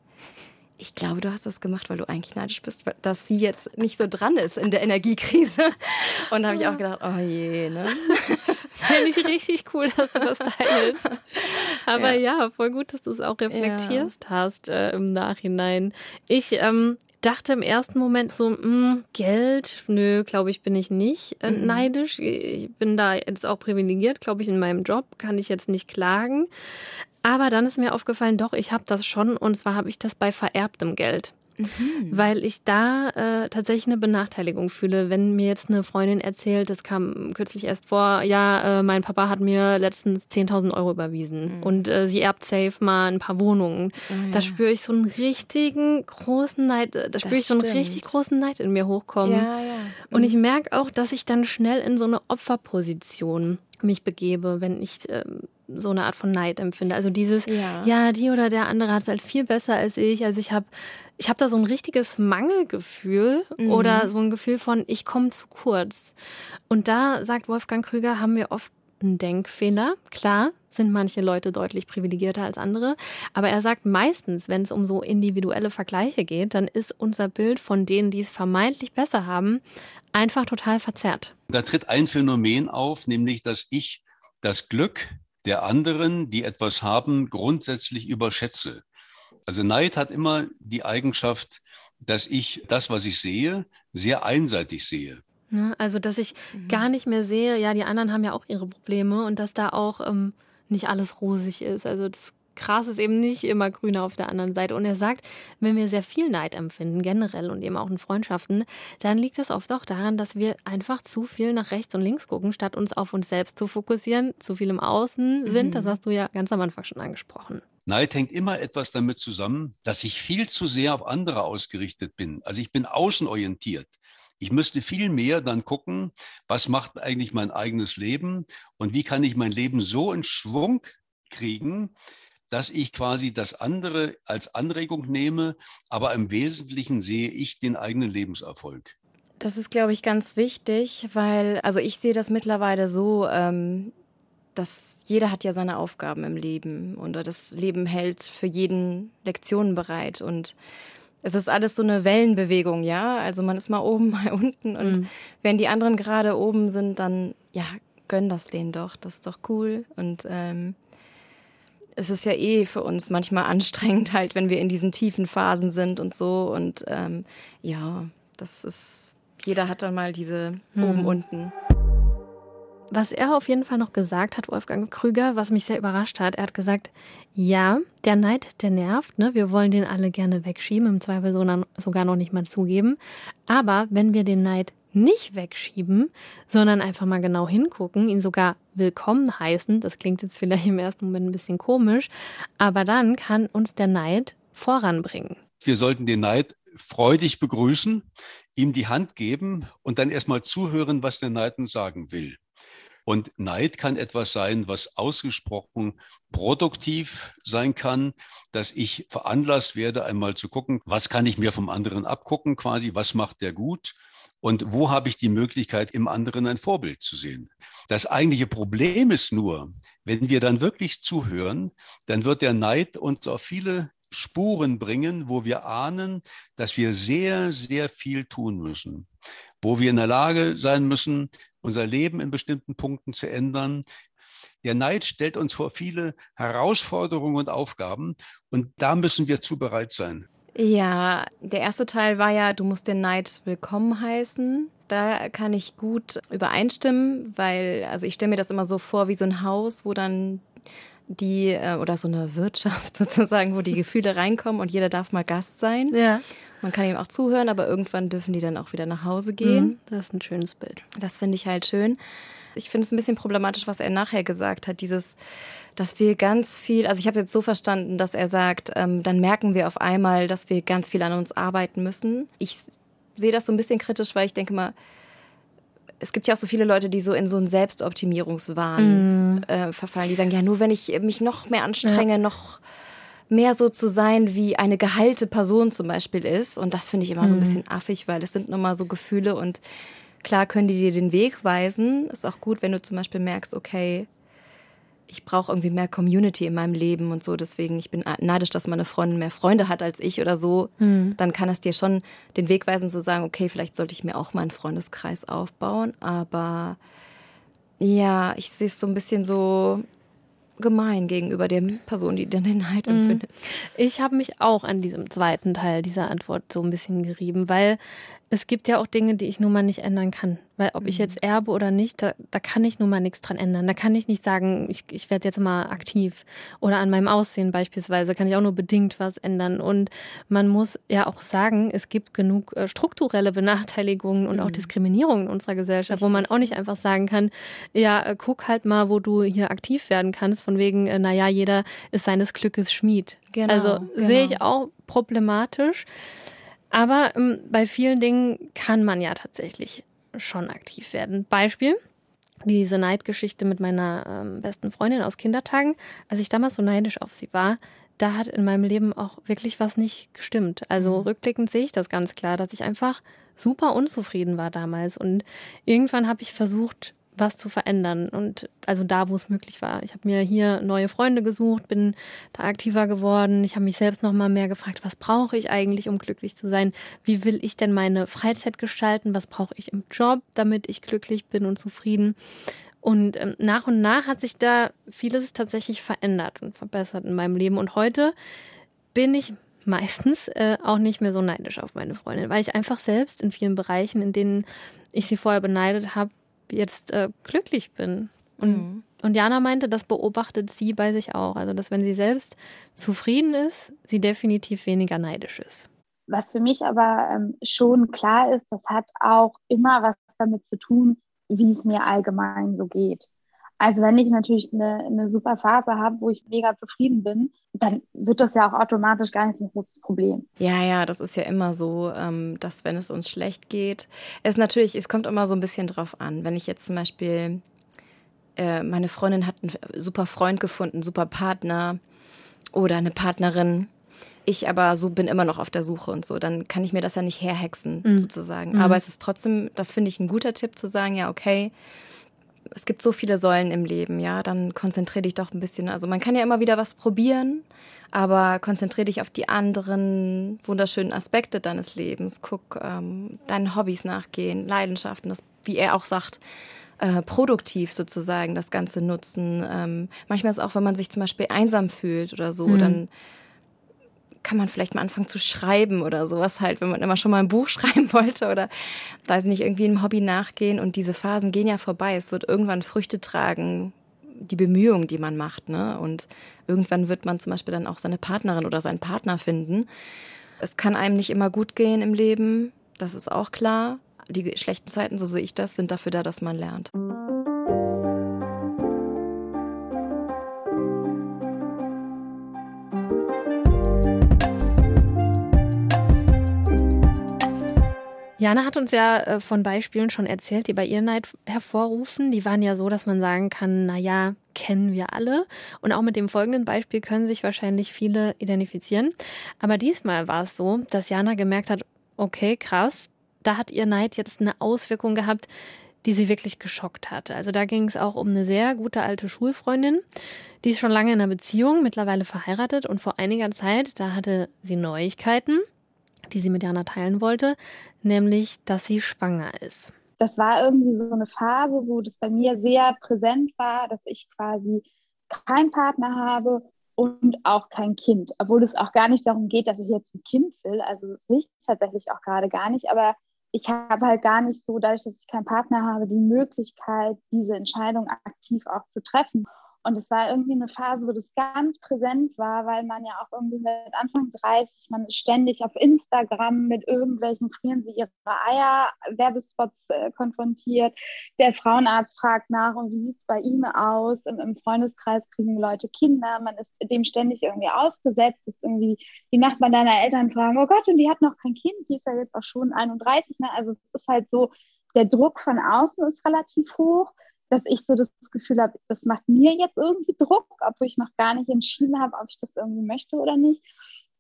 ich glaube, du hast das gemacht, weil du eigentlich neidisch bist, dass sie jetzt nicht so dran ist in der Energiekrise. Und da habe ich auch gedacht, oh je, ne? Finde ich richtig cool, dass du das teilst. Aber ja, ja voll gut, dass du es auch reflektierst ja. hast äh, im Nachhinein. Ich ähm, dachte im ersten Moment so, mh, hm, Geld, nö, glaube ich, bin ich nicht äh, mhm. neidisch. Ich bin da jetzt auch privilegiert, glaube ich, in meinem Job, kann ich jetzt nicht klagen. Aber dann ist mir aufgefallen, doch, ich habe das schon und zwar habe ich das bei vererbtem Geld. Mhm. Weil ich da äh, tatsächlich eine Benachteiligung fühle. Wenn mir jetzt eine Freundin erzählt, das kam kürzlich erst vor, ja, äh, mein Papa hat mir letztens 10.000 Euro überwiesen mhm. und äh, sie erbt safe mal ein paar Wohnungen. Oh, ja. Da spüre ich so einen richtigen großen Neid, da spüre ich so einen richtig großen Neid in mir hochkommen. Ja, ja. Mhm. Und ich merke auch, dass ich dann schnell in so eine Opferposition mich begebe, wenn ich ähm, so eine Art von Neid empfinde. Also dieses, ja, ja die oder der andere hat es halt viel besser als ich. Also ich habe ich hab da so ein richtiges Mangelgefühl mhm. oder so ein Gefühl von, ich komme zu kurz. Und da sagt Wolfgang Krüger, haben wir oft einen Denkfehler. Klar, sind manche Leute deutlich privilegierter als andere. Aber er sagt meistens, wenn es um so individuelle Vergleiche geht, dann ist unser Bild von denen, die es vermeintlich besser haben, einfach total verzerrt. Da tritt ein Phänomen auf, nämlich dass ich das Glück der anderen, die etwas haben, grundsätzlich überschätze. Also Neid hat immer die Eigenschaft, dass ich das, was ich sehe, sehr einseitig sehe. Ne, also, dass ich mhm. gar nicht mehr sehe, ja, die anderen haben ja auch ihre Probleme und dass da auch ähm, nicht alles rosig ist. Also, das Gras ist eben nicht immer grüner auf der anderen Seite. Und er sagt, wenn wir sehr viel Neid empfinden, generell und eben auch in Freundschaften, dann liegt das oft auch daran, dass wir einfach zu viel nach rechts und links gucken, statt uns auf uns selbst zu fokussieren, zu viel im Außen sind. Mhm. Das hast du ja ganz am Anfang schon angesprochen. Neid hängt immer etwas damit zusammen, dass ich viel zu sehr auf andere ausgerichtet bin. Also ich bin außenorientiert. Ich müsste viel mehr dann gucken, was macht eigentlich mein eigenes Leben und wie kann ich mein Leben so in Schwung kriegen, dass ich quasi das andere als Anregung nehme, aber im Wesentlichen sehe ich den eigenen Lebenserfolg. Das ist, glaube ich, ganz wichtig, weil, also ich sehe das mittlerweile so, ähm, dass jeder hat ja seine Aufgaben im Leben und das Leben hält für jeden Lektionen bereit und es ist alles so eine Wellenbewegung, ja. Also man ist mal oben, mal unten und mhm. wenn die anderen gerade oben sind, dann ja, gönn das denen doch, das ist doch cool und ähm, es ist ja eh für uns manchmal anstrengend, halt, wenn wir in diesen tiefen Phasen sind und so. Und ähm, ja, das ist, jeder hat dann mal diese hm. oben, unten. Was er auf jeden Fall noch gesagt hat, Wolfgang Krüger, was mich sehr überrascht hat, er hat gesagt, ja, der Neid, der nervt, ne? wir wollen den alle gerne wegschieben, im Zweifel sogar noch nicht mal zugeben. Aber wenn wir den Neid nicht wegschieben, sondern einfach mal genau hingucken, ihn sogar willkommen heißen. Das klingt jetzt vielleicht im ersten Moment ein bisschen komisch, aber dann kann uns der Neid voranbringen. Wir sollten den Neid freudig begrüßen, ihm die Hand geben und dann erstmal zuhören, was der Neid uns sagen will. Und Neid kann etwas sein, was ausgesprochen produktiv sein kann, dass ich veranlasst werde, einmal zu gucken, was kann ich mir vom anderen abgucken quasi, was macht der gut und wo habe ich die Möglichkeit, im anderen ein Vorbild zu sehen? Das eigentliche Problem ist nur, wenn wir dann wirklich zuhören, dann wird der Neid uns auf viele Spuren bringen, wo wir ahnen, dass wir sehr, sehr viel tun müssen, wo wir in der Lage sein müssen, unser Leben in bestimmten Punkten zu ändern. Der Neid stellt uns vor viele Herausforderungen und Aufgaben und da müssen wir zu bereit sein. Ja, der erste Teil war ja, du musst den Neid willkommen heißen. Da kann ich gut übereinstimmen, weil, also ich stelle mir das immer so vor wie so ein Haus, wo dann die, äh, oder so eine Wirtschaft sozusagen, wo die Gefühle reinkommen und jeder darf mal Gast sein. Ja. Man kann ihm auch zuhören, aber irgendwann dürfen die dann auch wieder nach Hause gehen. Mhm, das ist ein schönes Bild. Das finde ich halt schön. Ich finde es ein bisschen problematisch, was er nachher gesagt hat, dieses, dass wir ganz viel, also ich habe jetzt so verstanden, dass er sagt, ähm, dann merken wir auf einmal, dass wir ganz viel an uns arbeiten müssen. Ich sehe das so ein bisschen kritisch, weil ich denke mal, es gibt ja auch so viele Leute, die so in so einen Selbstoptimierungswahn mm. äh, verfallen, die sagen, ja, nur wenn ich mich noch mehr anstrenge, ja. noch mehr so zu sein, wie eine geheilte Person zum Beispiel ist. Und das finde ich immer so ein mhm. bisschen affig, weil es sind nun mal so Gefühle und Klar können die dir den Weg weisen. Ist auch gut, wenn du zum Beispiel merkst, okay, ich brauche irgendwie mehr Community in meinem Leben und so. Deswegen, ich bin neidisch, dass meine Freundin mehr Freunde hat als ich oder so. Mhm. Dann kann es dir schon den Weg weisen, zu sagen, okay, vielleicht sollte ich mir auch mal einen Freundeskreis aufbauen. Aber ja, ich sehe es so ein bisschen so gemein gegenüber der Person, die den Neid mhm. empfindet. Ich habe mich auch an diesem zweiten Teil dieser Antwort so ein bisschen gerieben, weil es gibt ja auch Dinge, die ich nun mal nicht ändern kann. Weil ob ich mhm. jetzt erbe oder nicht, da, da kann ich nun mal nichts dran ändern. Da kann ich nicht sagen, ich, ich werde jetzt mal aktiv. Oder an meinem Aussehen beispielsweise kann ich auch nur bedingt was ändern. Und man muss ja auch sagen, es gibt genug äh, strukturelle Benachteiligungen und mhm. auch Diskriminierungen in unserer Gesellschaft, Richtig. wo man auch nicht einfach sagen kann, ja, äh, guck halt mal, wo du hier aktiv werden kannst, von wegen, äh, naja, jeder ist seines Glückes Schmied. Genau, also genau. sehe ich auch problematisch. Aber ähm, bei vielen Dingen kann man ja tatsächlich schon aktiv werden. Beispiel, diese Neidgeschichte mit meiner ähm, besten Freundin aus Kindertagen. Als ich damals so neidisch auf sie war, da hat in meinem Leben auch wirklich was nicht gestimmt. Also mhm. rückblickend sehe ich das ganz klar, dass ich einfach super unzufrieden war damals. Und irgendwann habe ich versucht, was zu verändern. Und also da, wo es möglich war. Ich habe mir hier neue Freunde gesucht, bin da aktiver geworden. Ich habe mich selbst noch mal mehr gefragt, was brauche ich eigentlich, um glücklich zu sein? Wie will ich denn meine Freizeit gestalten? Was brauche ich im Job, damit ich glücklich bin und zufrieden? Und ähm, nach und nach hat sich da vieles tatsächlich verändert und verbessert in meinem Leben. Und heute bin ich meistens äh, auch nicht mehr so neidisch auf meine Freundin, weil ich einfach selbst in vielen Bereichen, in denen ich sie vorher beneidet habe, jetzt äh, glücklich bin. Und, mhm. und Jana meinte, das beobachtet sie bei sich auch. Also, dass wenn sie selbst zufrieden ist, sie definitiv weniger neidisch ist. Was für mich aber ähm, schon klar ist, das hat auch immer was damit zu tun, wie es mir allgemein so geht. Also wenn ich natürlich eine, eine super Phase habe, wo ich mega zufrieden bin, dann wird das ja auch automatisch gar nicht so ein großes Problem. Ja, ja, das ist ja immer so, ähm, dass wenn es uns schlecht geht, es natürlich, es kommt immer so ein bisschen drauf an. Wenn ich jetzt zum Beispiel, äh, meine Freundin hat einen super Freund gefunden, super Partner oder eine Partnerin, ich aber so bin immer noch auf der Suche und so, dann kann ich mir das ja nicht herhexen, mhm. sozusagen. Mhm. Aber es ist trotzdem, das finde ich ein guter Tipp zu sagen, ja, okay, es gibt so viele Säulen im Leben, ja, dann konzentriere dich doch ein bisschen. Also man kann ja immer wieder was probieren, aber konzentriere dich auf die anderen wunderschönen Aspekte deines Lebens. Guck ähm, deinen Hobbys nachgehen, Leidenschaften, das, wie er auch sagt, äh, produktiv sozusagen das Ganze nutzen. Ähm, manchmal ist es auch, wenn man sich zum Beispiel einsam fühlt oder so, mhm. dann kann man vielleicht mal anfangen zu schreiben oder sowas halt, wenn man immer schon mal ein Buch schreiben wollte oder weiß nicht, irgendwie einem Hobby nachgehen und diese Phasen gehen ja vorbei. Es wird irgendwann Früchte tragen, die Bemühungen, die man macht, ne? Und irgendwann wird man zum Beispiel dann auch seine Partnerin oder seinen Partner finden. Es kann einem nicht immer gut gehen im Leben, das ist auch klar. Die schlechten Zeiten, so sehe ich das, sind dafür da, dass man lernt. Jana hat uns ja äh, von Beispielen schon erzählt, die bei ihr Neid hervorrufen. Die waren ja so, dass man sagen kann, naja, kennen wir alle. Und auch mit dem folgenden Beispiel können sich wahrscheinlich viele identifizieren. Aber diesmal war es so, dass Jana gemerkt hat, okay, krass, da hat ihr Neid jetzt eine Auswirkung gehabt, die sie wirklich geschockt hat. Also da ging es auch um eine sehr gute alte Schulfreundin. Die ist schon lange in einer Beziehung, mittlerweile verheiratet und vor einiger Zeit, da hatte sie Neuigkeiten die sie mit Jana teilen wollte, nämlich, dass sie schwanger ist. Das war irgendwie so eine Phase, wo das bei mir sehr präsent war, dass ich quasi keinen Partner habe und auch kein Kind, obwohl es auch gar nicht darum geht, dass ich jetzt ein Kind will. Also das will ich tatsächlich auch gerade gar nicht, aber ich habe halt gar nicht so, dadurch, dass ich keinen Partner habe, die Möglichkeit, diese Entscheidung aktiv auch zu treffen. Und es war irgendwie eine Phase, wo das ganz präsent war, weil man ja auch irgendwie mit Anfang 30, man ist ständig auf Instagram mit irgendwelchen frieren sie ihre Eier Werbespots äh, konfrontiert. Der Frauenarzt fragt nach, und wie sieht es bei ihm aus? Und im Freundeskreis kriegen Leute Kinder. Man ist dem ständig irgendwie ausgesetzt. Ist irgendwie die Nachbarn deiner Eltern fragen, oh Gott, und die hat noch kein Kind, die ist ja jetzt auch schon 31. Ne? Also es ist halt so, der Druck von außen ist relativ hoch dass ich so das Gefühl habe, das macht mir jetzt irgendwie Druck, obwohl ich noch gar nicht entschieden habe, ob ich das irgendwie möchte oder nicht.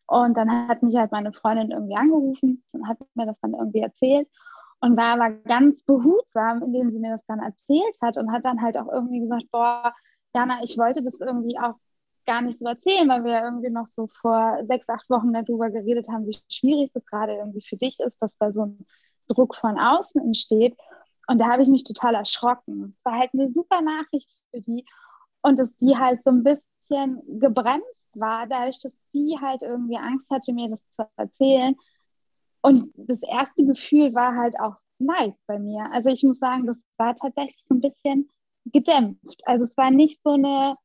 Und dann hat mich halt meine Freundin irgendwie angerufen und hat mir das dann irgendwie erzählt und war aber ganz behutsam, indem sie mir das dann erzählt hat und hat dann halt auch irgendwie gesagt, boah, Jana, ich wollte das irgendwie auch gar nicht so erzählen, weil wir ja irgendwie noch so vor sechs, acht Wochen darüber geredet haben, wie schwierig das gerade irgendwie für dich ist, dass da so ein Druck von außen entsteht. Und da habe ich mich total erschrocken. Es war halt eine super Nachricht für die. Und dass die halt so ein bisschen gebremst war, dadurch, dass die halt irgendwie Angst hatte, mir das zu erzählen. Und das erste Gefühl war halt auch Neid bei mir. Also ich muss sagen, das war tatsächlich so ein bisschen gedämpft. Also es war nicht so eine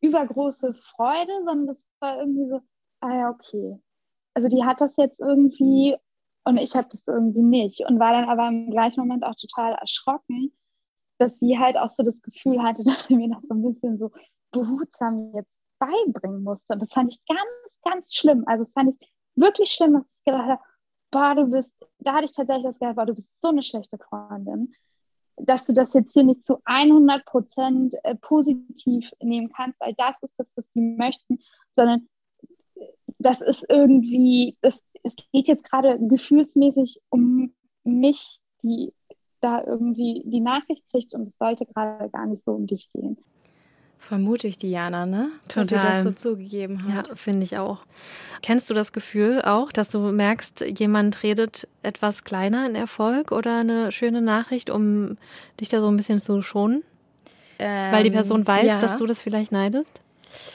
übergroße Freude, sondern das war irgendwie so, ah ja, okay. Also die hat das jetzt irgendwie und ich habe das irgendwie nicht und war dann aber im gleichen Moment auch total erschrocken, dass sie halt auch so das Gefühl hatte, dass sie mir das so ein bisschen so behutsam jetzt beibringen musste. Und das fand ich ganz, ganz schlimm. Also das fand ich wirklich schlimm, dass ich gedacht habe, boah, du bist, da hatte ich tatsächlich das Gefühl, boah, du bist so eine schlechte Freundin, dass du das jetzt hier nicht zu 100 Prozent äh, positiv nehmen kannst, weil das ist das, was sie möchten, sondern das ist irgendwie, das, es geht jetzt gerade gefühlsmäßig um mich, die da irgendwie die Nachricht kriegt und es sollte gerade gar nicht so um dich gehen. Vermute ich Diana, ne? Total. Dass sie das so zugegeben hat. Ja, finde ich auch. Kennst du das Gefühl auch, dass du merkst, jemand redet etwas kleiner in Erfolg oder eine schöne Nachricht, um dich da so ein bisschen zu schonen? Ähm, Weil die Person weiß, ja. dass du das vielleicht neidest?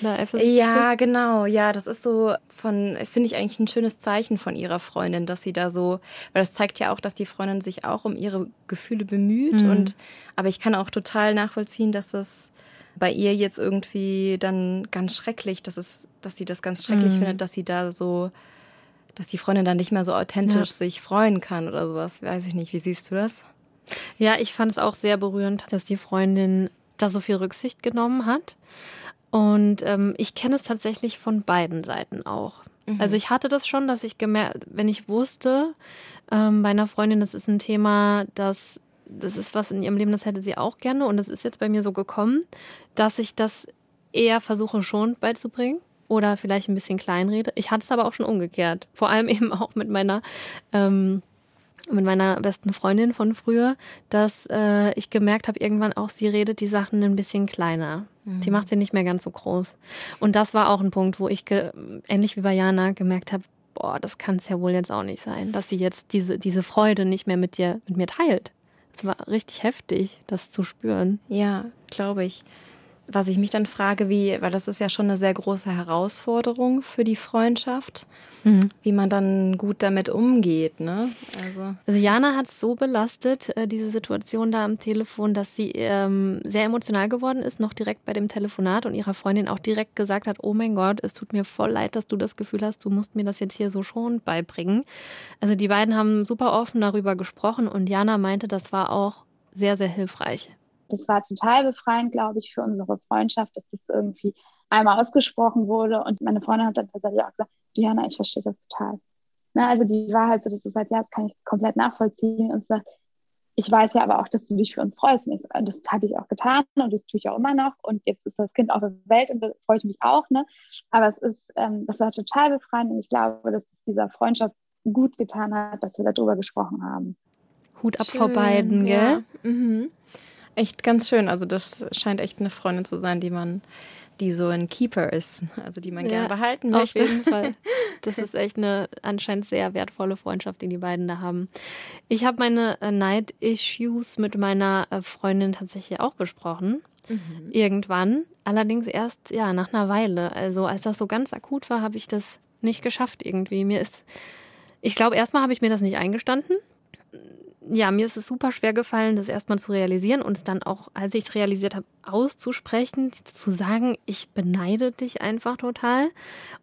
Oder Ja, genau. Ja, das ist so von, finde ich eigentlich ein schönes Zeichen von ihrer Freundin, dass sie da so, weil das zeigt ja auch, dass die Freundin sich auch um ihre Gefühle bemüht. Mhm. Und aber ich kann auch total nachvollziehen, dass das bei ihr jetzt irgendwie dann ganz schrecklich, dass es, dass sie das ganz schrecklich Mhm. findet, dass sie da so, dass die Freundin dann nicht mehr so authentisch Ja. sich freuen kann oder sowas. Weiß ich nicht. Wie siehst du das? Ja, ich fand es auch sehr berührend, dass die Freundin da so viel Rücksicht genommen hat. Und ähm, ich kenne es tatsächlich von beiden Seiten auch. Also ich hatte das schon, dass ich gemerkt, wenn ich wusste, ähm, bei einer Freundin, das ist ein Thema, das, das ist was in ihrem Leben, das hätte sie auch gerne. Und es ist jetzt bei mir so gekommen, dass ich das eher versuche schon beizubringen oder vielleicht ein bisschen kleinrede. Ich hatte es aber auch schon umgekehrt. Vor allem eben auch mit meiner ähm, mit meiner besten Freundin von früher, dass äh, ich gemerkt habe, irgendwann auch, sie redet die Sachen ein bisschen kleiner. Sie macht sie nicht mehr ganz so groß. Und das war auch ein Punkt, wo ich, ähnlich wie bei Jana, gemerkt habe, boah, das kann es ja wohl jetzt auch nicht sein, dass sie jetzt diese, diese Freude nicht mehr mit dir, mit mir teilt. Es war richtig heftig, das zu spüren. Ja, glaube ich. Was ich mich dann frage, wie, weil das ist ja schon eine sehr große Herausforderung für die Freundschaft, wie man dann gut damit umgeht, ne? Also. Also Jana hat es so belastet, äh, diese Situation da am Telefon, dass sie ähm, sehr emotional geworden ist, noch direkt bei dem Telefonat und ihrer Freundin auch direkt gesagt hat, oh mein Gott, es tut mir voll leid, dass du das Gefühl hast, du musst mir das jetzt hier so schon beibringen. Also die beiden haben super offen darüber gesprochen und Jana meinte, das war auch sehr, sehr hilfreich. Das war total befreiend, glaube ich, für unsere Freundschaft, dass das irgendwie einmal ausgesprochen wurde. Und meine Freundin hat dann tatsächlich auch gesagt, Diana, ich verstehe das total. Ne, also die war halt so, dass du sagst, ja, das kann ich komplett nachvollziehen. Und sagt, ich weiß ja aber auch, dass du dich für uns freust. Und ich, so, das habe ich auch getan und das tue ich auch immer noch. Und jetzt ist das Kind auf der Welt und da freue ich mich auch. Ne? Aber es ist, ähm, das war total befreiend und ich glaube, dass es dieser Freundschaft gut getan hat, dass wir darüber gesprochen haben. Hut ab vor beiden, gell? Ja. Mhm. Echt ganz schön. Also das scheint echt eine Freundin zu sein, die man, die so ein Keeper ist, also die man gerne behalten auf möchte. jeden Fall. Das ist echt eine anscheinend sehr wertvolle Freundschaft, die die beiden da haben. Ich habe meine äh, Night-Issues mit meiner äh, Freundin tatsächlich auch besprochen. Irgendwann. Allerdings erst ja nach einer Weile. Also als das so ganz akut war, habe ich das nicht geschafft irgendwie. Mir ist, ich glaube, erstmal habe ich mir das nicht eingestanden. Ja, mir ist es super schwer gefallen, das erstmal zu realisieren und es dann auch, als ich es realisiert habe, auszusprechen, zu sagen, ich beneide dich einfach total.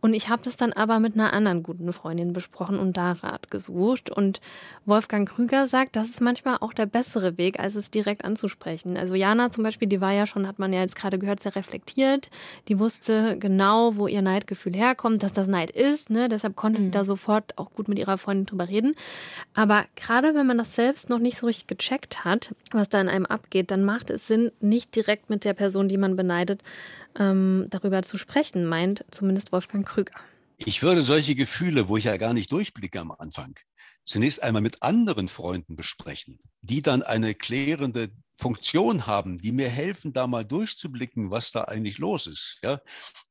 Und ich habe das dann aber mit einer anderen guten Freundin besprochen und da Rat gesucht. Und Wolfgang Krüger sagt, das ist manchmal auch der bessere Weg, als es direkt anzusprechen. Also Jana zum Beispiel, die war ja schon, hat man ja jetzt gerade gehört, sehr reflektiert. Die wusste genau, wo ihr Neidgefühl herkommt, dass das Neid ist. Ne? Deshalb konnte die da sofort auch gut mit ihrer Freundin drüber reden. Aber gerade wenn man das selbst noch nicht so richtig gecheckt hat, was da in einem abgeht, dann macht es Sinn, nicht direkt mit der Person, die man beneidet, ähm, darüber zu sprechen, meint zumindest Wolfgang Krüger. Ich würde solche Gefühle, wo ich ja gar nicht durchblicke am Anfang, zunächst einmal mit anderen Freunden besprechen, die dann eine klärende Funktion haben, die mir helfen, da mal durchzublicken, was da eigentlich los ist, ja,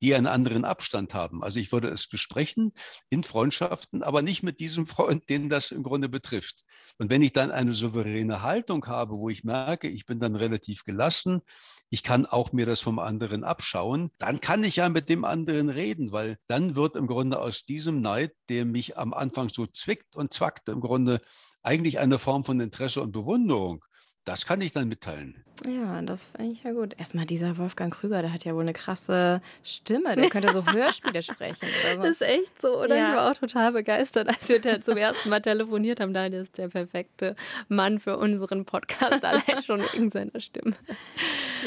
die einen anderen Abstand haben. Also ich würde es besprechen in Freundschaften, aber nicht mit diesem Freund, den das im Grunde betrifft. Und wenn ich dann eine souveräne Haltung habe, wo ich merke, ich bin dann relativ gelassen, ich kann auch mir das vom anderen abschauen, dann kann ich ja mit dem anderen reden, weil dann wird im Grunde aus diesem Neid, der mich am Anfang so zwickt und zwackt, im Grunde eigentlich eine Form von Interesse und Bewunderung. Das kann ich dann mitteilen. Ja, das finde ich ja gut. Erstmal dieser Wolfgang Krüger, der hat ja wohl eine krasse Stimme. Der könnte so Hörspiele sprechen oder so. Das ist echt so, oder? Ja. Ich war auch total begeistert, als wir da zum ersten Mal telefoniert haben. Daniel ist der perfekte Mann für unseren Podcast, allein schon wegen seiner Stimme.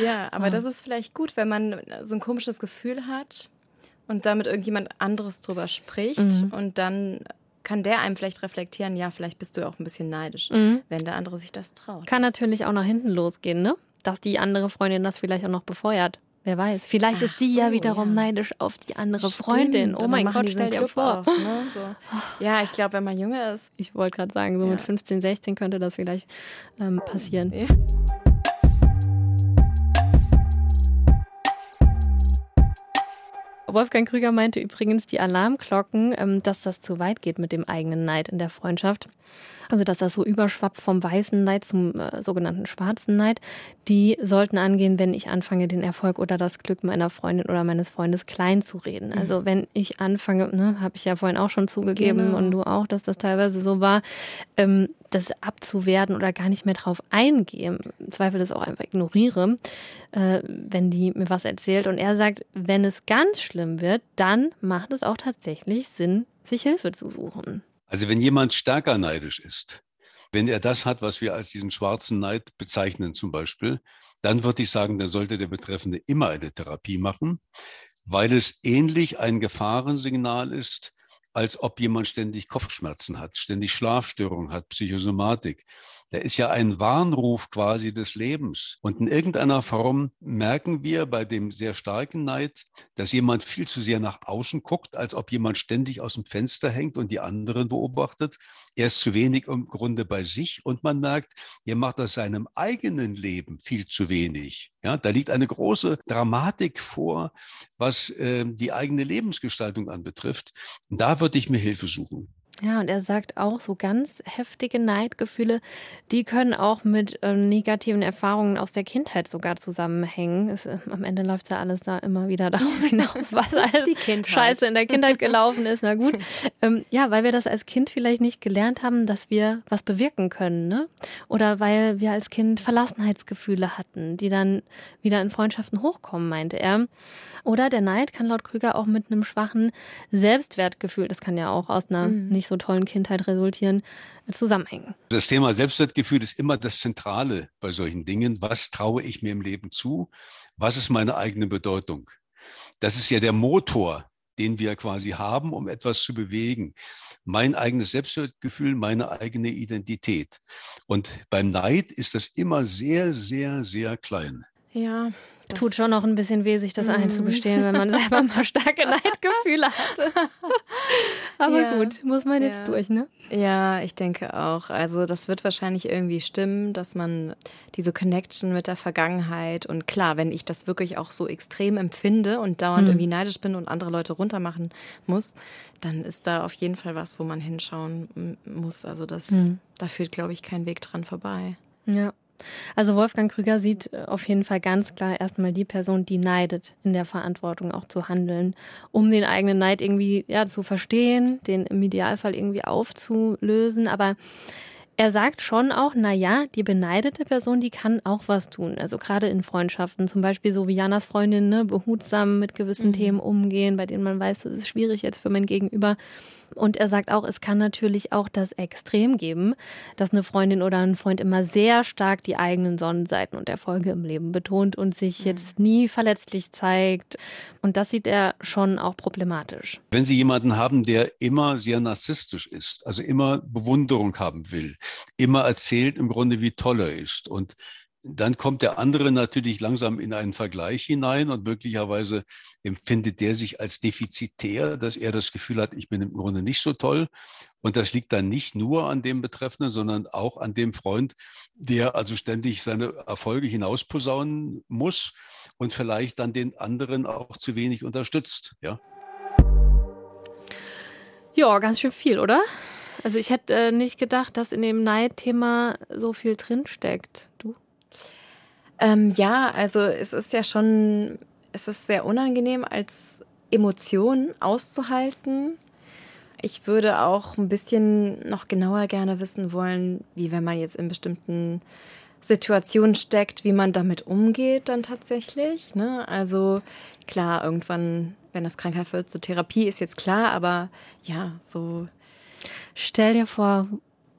Ja, aber das ist vielleicht gut, wenn man so ein komisches Gefühl hat und damit irgendjemand anderes drüber spricht und dann kann der einem vielleicht reflektieren, ja, vielleicht bist du auch ein bisschen neidisch, wenn der andere sich das traut. Kann natürlich auch nach hinten losgehen, ne? Dass die andere Freundin das vielleicht auch noch befeuert. Wer weiß. Vielleicht Ach ist die ja so, wiederum ja. neidisch auf die andere Freundin. Stimmt, Oh und mein Gott, stell dir vor. Auf, ne? so. Ja, ich glaube, wenn man jünger ist. Ich wollte gerade sagen, so Ja. mit 15, 16 könnte das vielleicht ähm, passieren. Ja. Wolfgang Krüger meinte übrigens, die Alarmglocken, ähm, dass das zu weit geht mit dem eigenen Neid in der Freundschaft. Also, dass das so überschwappt vom weißen Neid zum äh, sogenannten schwarzen Neid, die sollten angehen, wenn ich anfange, den Erfolg oder das Glück meiner Freundin oder meines Freundes klein zu reden. Also, mhm. wenn ich anfange, ne, habe ich ja vorhin auch schon zugegeben genau. und du auch, dass das teilweise so war, ähm, das abzuwerten oder gar nicht mehr drauf eingehen, im Zweifel das auch einfach ignoriere, äh, wenn die mir was erzählt. Und er sagt, wenn es ganz schlimm wird, dann macht es auch tatsächlich Sinn, sich Hilfe zu suchen. Also wenn jemand stärker neidisch ist, wenn er das hat, was wir als diesen schwarzen Neid bezeichnen zum Beispiel, dann würde ich sagen, da sollte der Betreffende immer eine Therapie machen, weil es ähnlich ein Gefahrensignal ist, als ob jemand ständig Kopfschmerzen hat, ständig Schlafstörungen hat, Psychosomatik. Der ist ja ein Warnruf quasi des Lebens. Und in irgendeiner Form merken wir bei dem sehr starken Neid, dass jemand viel zu sehr nach außen guckt, als ob jemand ständig aus dem Fenster hängt und die anderen beobachtet. Er ist zu wenig im Grunde bei sich und man merkt, er macht aus seinem eigenen Leben viel zu wenig. Ja, da liegt eine große Dramatik vor, was äh, die eigene Lebensgestaltung anbetrifft. Da würde ich mir Hilfe suchen. Ja, und er sagt auch, so ganz heftige Neidgefühle, die können auch mit äh, negativen Erfahrungen aus der Kindheit sogar zusammenhängen. Es, äh, am Ende läuft ja alles da immer wieder darauf hinaus, was alles scheiße in der Kindheit gelaufen ist. Na gut. Ähm, ja, weil wir das als Kind vielleicht nicht gelernt haben, dass wir was bewirken können. Ne? Oder weil wir als Kind Verlassenheitsgefühle hatten, die dann wieder in Freundschaften hochkommen, meinte er. Oder der Neid kann laut Krüger auch mit einem schwachen Selbstwertgefühl, das kann ja auch aus einer mhm. nicht so tollen Kindheit resultieren, zusammenhängen. Das Thema Selbstwertgefühl ist immer das Zentrale bei solchen Dingen. Was traue ich mir im Leben zu? Was ist meine eigene Bedeutung? Das ist ja der Motor, den wir quasi haben, um etwas zu bewegen. Mein eigenes Selbstwertgefühl, meine eigene Identität. Und beim Neid ist das immer sehr, sehr, sehr klein. Ja, das Tut schon noch ein bisschen weh, sich das mm. einzugestehen, wenn man selber mal starke Neidgefühle hatte. Aber ja. gut, muss man jetzt ja. durch, ne? Ja, ich denke auch. Also das wird wahrscheinlich irgendwie stimmen, dass man diese Connection mit der Vergangenheit und klar, wenn ich das wirklich auch so extrem empfinde und dauernd hm. irgendwie neidisch bin und andere Leute runtermachen muss, dann ist da auf jeden Fall was, wo man hinschauen muss. Also das, hm. da führt, glaube ich, kein Weg dran vorbei. Ja. Also Wolfgang Krüger sieht äh, auf jeden Fall ganz klar erstmal die Person, die neidet, in der Verantwortung auch zu handeln, um den eigenen Neid irgendwie ja, zu verstehen, den im Idealfall irgendwie aufzulösen. Aber er sagt schon auch, na ja, die beneidete Person, die kann auch was tun. Also gerade in Freundschaften, zum Beispiel so wie Janas Freundin, ne, behutsam mit gewissen mhm. Themen umgehen, bei denen man weiß, das ist schwierig jetzt für mein Gegenüber. Und er sagt auch, es kann natürlich auch das Extrem geben, dass eine Freundin oder ein Freund immer sehr stark die eigenen Sonnenseiten und Erfolge im Leben betont und sich mhm. jetzt nie verletzlich zeigt. Und das sieht er schon auch problematisch. Wenn Sie jemanden haben, der immer sehr narzisstisch ist, also immer Bewunderung haben will, immer erzählt im Grunde, wie toll er ist und dann kommt der andere natürlich langsam in einen Vergleich hinein und möglicherweise empfindet der sich als defizitär, dass er das Gefühl hat, ich bin im Grunde nicht so toll. Und das liegt dann nicht nur an dem Betreffenden, sondern auch an dem Freund, der also ständig seine Erfolge hinausposaunen muss und vielleicht dann den anderen auch zu wenig unterstützt. Ja, ja ganz schön viel, oder? Also ich hätte äh, nicht gedacht, dass in dem Neidthema so viel drinsteckt. Du? Ähm, ja, also es ist ja schon, es ist sehr unangenehm als Emotion auszuhalten. Ich würde auch ein bisschen noch genauer gerne wissen wollen, wie wenn man jetzt in bestimmten Situationen steckt, wie man damit umgeht dann tatsächlich. Ne? Also klar, irgendwann, wenn das Krankheit wird, zur so Therapie ist jetzt klar, aber ja, so. Stell dir vor,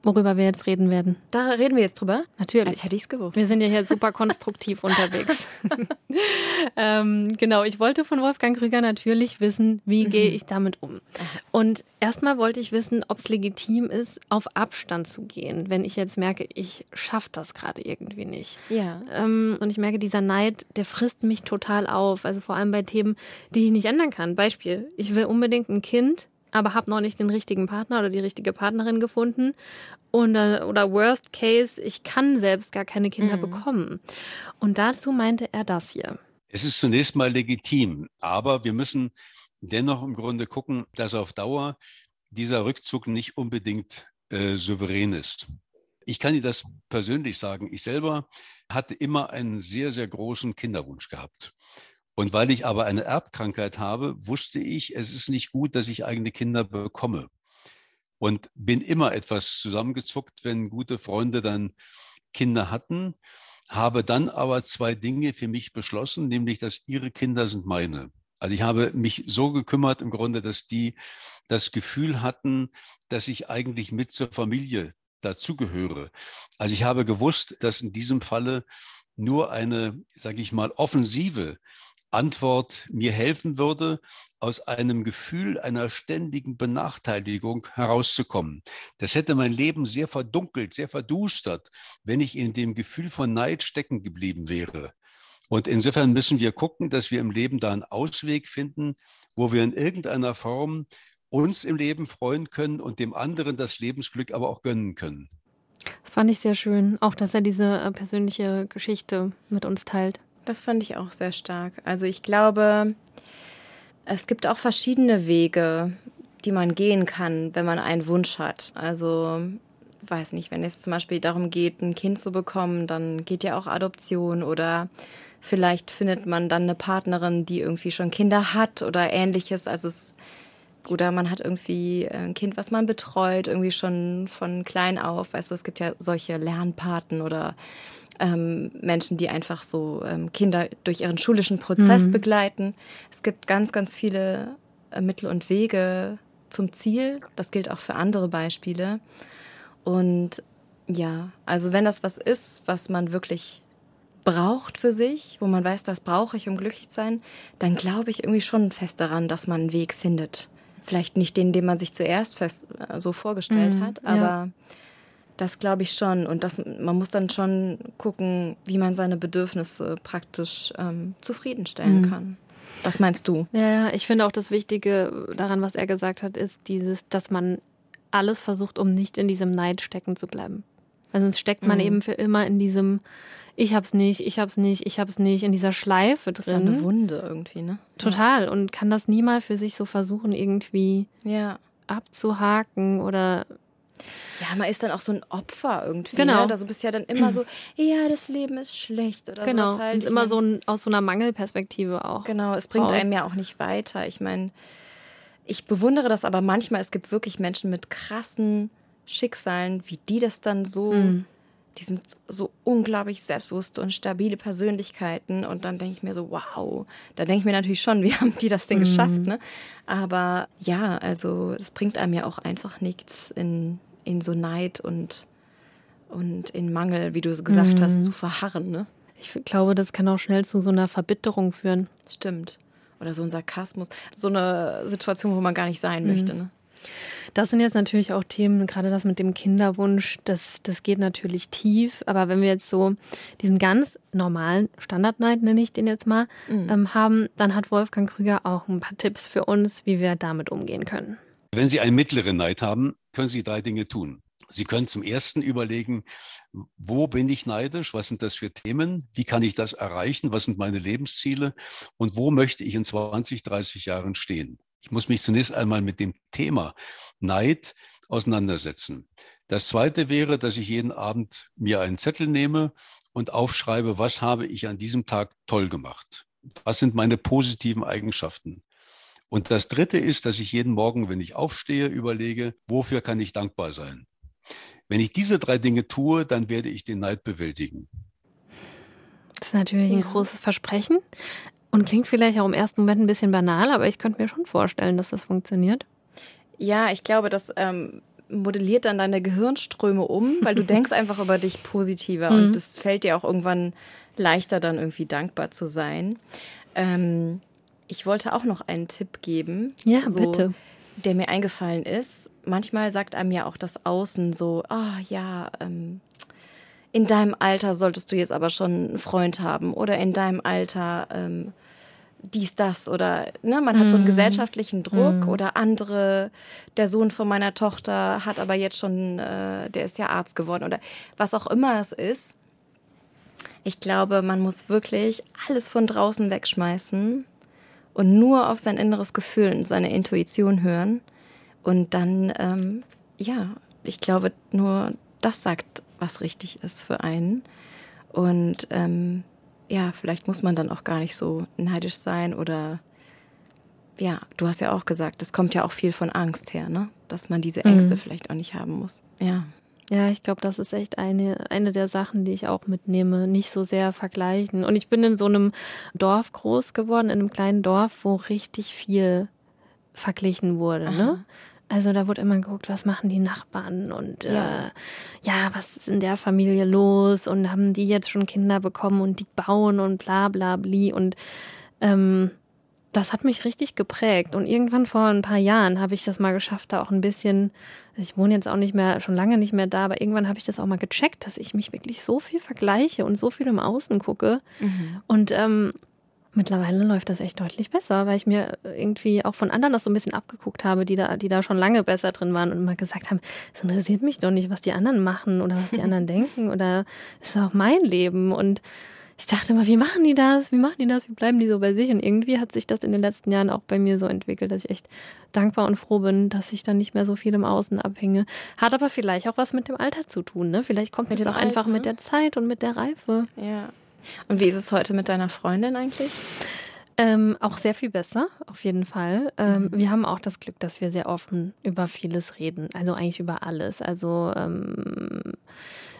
worüber wir jetzt reden werden. Da reden wir jetzt drüber? Natürlich. Als hätte ich es gewusst. Wir sind ja hier super konstruktiv unterwegs. ähm, genau, ich wollte von Wolfgang Krüger natürlich wissen, wie gehe ich damit um. Und erstmal wollte ich wissen, ob es legitim ist, auf Abstand zu gehen, wenn ich jetzt merke, ich schaffe das gerade irgendwie nicht. Ja. Ähm, und ich merke, dieser Neid, der frisst mich total auf. Also vor allem bei Themen, die ich nicht ändern kann. Beispiel, ich will unbedingt ein Kind aber habe noch nicht den richtigen Partner oder die richtige Partnerin gefunden. Und, äh, oder worst case, ich kann selbst gar keine Kinder mhm. bekommen. Und dazu meinte er das hier. Es ist zunächst mal legitim, aber wir müssen dennoch im Grunde gucken, dass auf Dauer dieser Rückzug nicht unbedingt äh, souverän ist. Ich kann dir das persönlich sagen. Ich selber hatte immer einen sehr, sehr großen Kinderwunsch gehabt. Und weil ich aber eine Erbkrankheit habe, wusste ich, es ist nicht gut, dass ich eigene Kinder bekomme. Und bin immer etwas zusammengezuckt, wenn gute Freunde dann Kinder hatten, habe dann aber zwei Dinge für mich beschlossen, nämlich, dass ihre Kinder sind meine. Also ich habe mich so gekümmert im Grunde, dass die das Gefühl hatten, dass ich eigentlich mit zur Familie dazugehöre. Also ich habe gewusst, dass in diesem Falle nur eine, sage ich mal, offensive Antwort mir helfen würde, aus einem Gefühl einer ständigen Benachteiligung herauszukommen. Das hätte mein Leben sehr verdunkelt, sehr verdustert, wenn ich in dem Gefühl von Neid stecken geblieben wäre. Und insofern müssen wir gucken, dass wir im Leben da einen Ausweg finden, wo wir in irgendeiner Form uns im Leben freuen können und dem anderen das Lebensglück aber auch gönnen können. Das fand ich sehr schön, auch dass er diese äh, persönliche Geschichte mit uns teilt. Das fand ich auch sehr stark. Also ich glaube, es gibt auch verschiedene Wege, die man gehen kann, wenn man einen Wunsch hat. Also weiß nicht, wenn es zum Beispiel darum geht, ein Kind zu bekommen, dann geht ja auch Adoption oder vielleicht findet man dann eine Partnerin, die irgendwie schon Kinder hat oder ähnliches. Also es oder man hat irgendwie äh, ein Kind, was man betreut, irgendwie schon von klein auf. Weißt du, es gibt ja solche Lernpaten oder ähm, Menschen, die einfach so ähm, Kinder durch ihren schulischen Prozess mhm. begleiten. Es gibt ganz, ganz viele äh, Mittel und Wege zum Ziel. Das gilt auch für andere Beispiele. Und ja, also wenn das was ist, was man wirklich braucht für sich, wo man weiß, das brauche ich, um glücklich zu sein, dann glaube ich irgendwie schon fest daran, dass man einen Weg findet vielleicht nicht den, den man sich zuerst fest, äh, so vorgestellt mhm, hat, aber ja. Das glaube ich schon. Und das, man muss dann schon gucken, wie man seine Bedürfnisse praktisch ähm, zufriedenstellen mhm. kann. Was meinst du? Ja, ich finde auch das Wichtige daran, was er gesagt hat, ist dieses, dass man alles versucht, um nicht in diesem Neid stecken zu bleiben. Weil sonst steckt man mhm. eben für immer in diesem ich hab's nicht, ich hab's nicht, ich hab's nicht, in dieser Schleife drin. Das ist ja eine Wunde irgendwie, ne? Total. Und kann das nie mal für sich so versuchen, irgendwie ja. abzuhaken oder. Ja, man ist dann auch so ein Opfer irgendwie. Ne? Genau. Ne? Also bist ja dann immer so, ja, das Leben ist schlecht oder genau. Halt. Und immer so ein, aus so einer Mangelperspektive auch. Genau, es bringt raus. einem ja auch nicht weiter. Ich meine, ich bewundere das aber manchmal. Es gibt wirklich Menschen mit krassen Schicksalen, wie die das dann so. Mhm die sind so unglaublich selbstbewusste und stabile Persönlichkeiten. Und dann denke ich mir so, wow, da denke ich mir natürlich schon, wie haben die das denn mhm. geschafft? Ne? Aber ja, also es bringt einem ja auch einfach nichts in, in so Neid und, und in Mangel, wie du es gesagt mhm. hast, zu verharren. Ne? Ich glaube, das kann auch schnell zu so einer Verbitterung führen. Stimmt. Oder so ein Sarkasmus. So eine Situation, wo man gar nicht sein mhm. möchte. Ne? Das sind jetzt natürlich auch Themen, gerade das mit dem Kinderwunsch, das, das geht natürlich tief. Aber wenn wir jetzt so diesen ganz normalen Standardneid, nenne ich den jetzt mal, mhm. ähm, haben, dann hat Wolfgang Krüger auch ein paar Tipps für uns, wie wir damit umgehen können. Wenn Sie einen mittleren Neid haben, können Sie drei Dinge tun. Sie können zum ersten überlegen, wo bin ich neidisch? Was sind das für Themen? Wie kann ich das erreichen? Was sind meine Lebensziele? Und wo möchte ich in 20, 30 Jahren stehen? Ich muss mich zunächst einmal mit dem Thema Neid auseinandersetzen. Das zweite wäre, dass ich jeden Abend mir einen Zettel nehme und aufschreibe, was habe ich an diesem Tag toll gemacht? Was sind meine positiven Eigenschaften? Und das dritte ist, dass ich jeden Morgen, wenn ich aufstehe, überlege, wofür kann ich dankbar sein? Wenn ich diese drei Dinge tue, dann werde ich den Neid bewältigen. Das ist natürlich ein großes Versprechen. Und klingt vielleicht auch im ersten Moment ein bisschen banal, aber ich könnte mir schon vorstellen, dass das funktioniert. Ja, ich glaube, das ähm, modelliert dann deine Gehirnströme um, weil du denkst einfach über dich positiver mhm. und es fällt dir auch irgendwann leichter, dann irgendwie dankbar zu sein. Ähm, ich wollte auch noch einen Tipp geben. Ja, so, bitte. Der mir eingefallen ist. Manchmal sagt einem ja auch das Außen so, ah oh, ja, ähm, in deinem Alter solltest du jetzt aber schon einen Freund haben oder in deinem Alter ähm, dies, das oder ne, man hat so einen mhm. gesellschaftlichen Druck mm. oder andere, der Sohn von meiner Tochter hat aber jetzt schon, äh, der ist ja Arzt geworden oder was auch immer es ist. Ich glaube, man muss wirklich alles von draußen wegschmeißen und nur auf sein inneres Gefühl und seine Intuition hören. Und dann, ähm, ja, ich glaube, nur das sagt, was richtig ist für einen. Und ähm, ja, vielleicht muss man dann auch gar nicht so neidisch sein oder ja, du hast ja auch gesagt, es kommt ja auch viel von Angst her, ne? Dass man diese Ängste mhm. vielleicht auch nicht haben muss. Ja. Ja, ich glaube, das ist echt eine, eine der Sachen, die ich auch mitnehme. Nicht so sehr vergleichen. Und ich bin in so einem Dorf groß geworden, in einem kleinen Dorf, wo richtig viel verglichen wurde. Ne? Also da wurde immer geguckt, was machen die Nachbarn und ja. Äh, ja, was ist in der Familie los und haben die jetzt schon Kinder bekommen und die bauen und bla bla bli. Und ähm, das hat mich richtig geprägt. Und irgendwann vor ein paar Jahren habe ich das mal geschafft, da auch ein bisschen, also ich wohne jetzt auch nicht mehr, schon lange nicht mehr da, aber irgendwann habe ich das auch mal gecheckt, dass ich mich wirklich so viel vergleiche und so viel im Außen gucke. Mhm. Und ähm, mittlerweile läuft das echt deutlich besser, weil ich mir irgendwie auch von anderen das so ein bisschen abgeguckt habe, die da, die da schon lange besser drin waren und immer gesagt haben, es interessiert mich doch nicht, was die anderen machen oder was die anderen denken oder es ist auch mein Leben und ich dachte immer, wie machen die das? Wie machen die das? Wie bleiben die so bei sich? Und irgendwie hat sich das in den letzten Jahren auch bei mir so entwickelt, dass ich echt dankbar und froh bin, dass ich dann nicht mehr so viel im Außen abhänge. Hat aber vielleicht auch was mit dem Alter zu tun. Ne? Vielleicht kommt es auch einfach mit der Zeit und mit der Reife. Ja. Und wie ist es heute mit deiner Freundin eigentlich? Ähm, auch sehr viel besser, auf jeden Fall. Ähm, mhm. Wir haben auch das Glück, dass wir sehr offen über vieles reden. Also eigentlich über alles. Also ähm,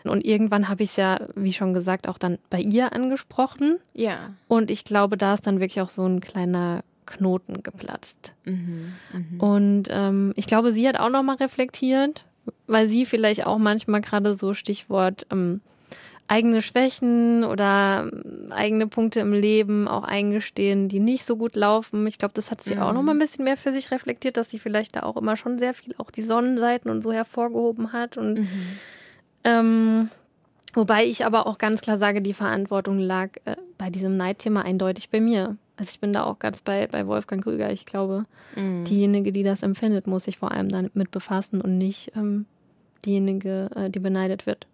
und irgendwann habe ich es ja, wie schon gesagt, auch dann bei ihr angesprochen. Ja. Und ich glaube, da ist dann wirklich auch so ein kleiner Knoten geplatzt. Mhm, mh. Und ähm, ich glaube, sie hat auch nochmal reflektiert, weil sie vielleicht auch manchmal gerade so Stichwort ähm, eigene Schwächen oder ähm, eigene Punkte im Leben auch eingestehen, die nicht so gut laufen. Ich glaube, das hat sie mhm. auch noch mal ein bisschen mehr für sich reflektiert, dass sie vielleicht da auch immer schon sehr viel auch die Sonnenseiten und so hervorgehoben hat und mhm. Ähm, wobei ich aber auch ganz klar sage, die Verantwortung lag äh, bei diesem Neidthema eindeutig bei mir. Also ich bin da auch ganz bei, bei Wolfgang Krüger. Ich glaube, mhm. diejenige, die das empfindet, muss sich vor allem damit befassen und nicht ähm, diejenige, äh, die beneidet wird.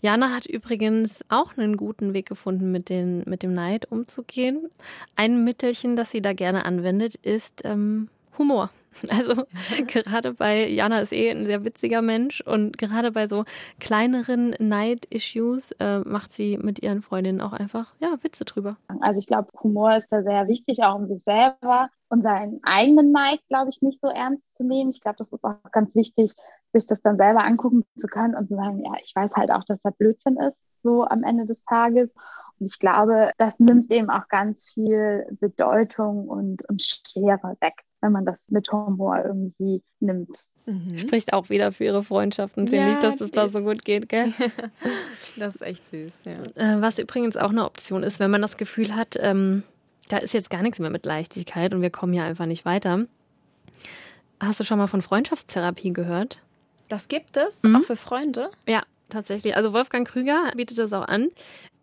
Jana hat übrigens auch einen guten Weg gefunden, mit, den, mit dem Neid umzugehen. Ein Mittelchen, das sie da gerne anwendet, ist ähm, Humor. Also gerade bei Jana ist eh ein sehr witziger Mensch und gerade bei so kleineren Neid-Issues äh, macht sie mit ihren Freundinnen auch einfach ja Witze drüber. Also ich glaube, Humor ist da sehr wichtig, auch um sich selber und seinen eigenen Neid, glaube ich, nicht so ernst zu nehmen. Ich glaube, das ist auch ganz wichtig, sich das dann selber angucken zu können und zu sagen, ja, ich weiß halt auch, dass das Blödsinn ist, so am Ende des Tages. Und ich glaube, das nimmt dem auch ganz viel Bedeutung und, und Schwere weg wenn man das mit Humor irgendwie nimmt. Mhm. Spricht auch wieder für ihre Freundschaften, finde ja, ich, dass es da so gut geht, gell? das ist echt süß, ja. Äh, was übrigens auch eine Option ist, wenn man das Gefühl hat, ähm, da ist jetzt gar nichts mehr mit Leichtigkeit und wir kommen ja einfach nicht weiter. Hast du schon mal von Freundschaftstherapie gehört? Das gibt es, mhm. auch für Freunde? Ja, tatsächlich. Also Wolfgang Krüger bietet das auch an.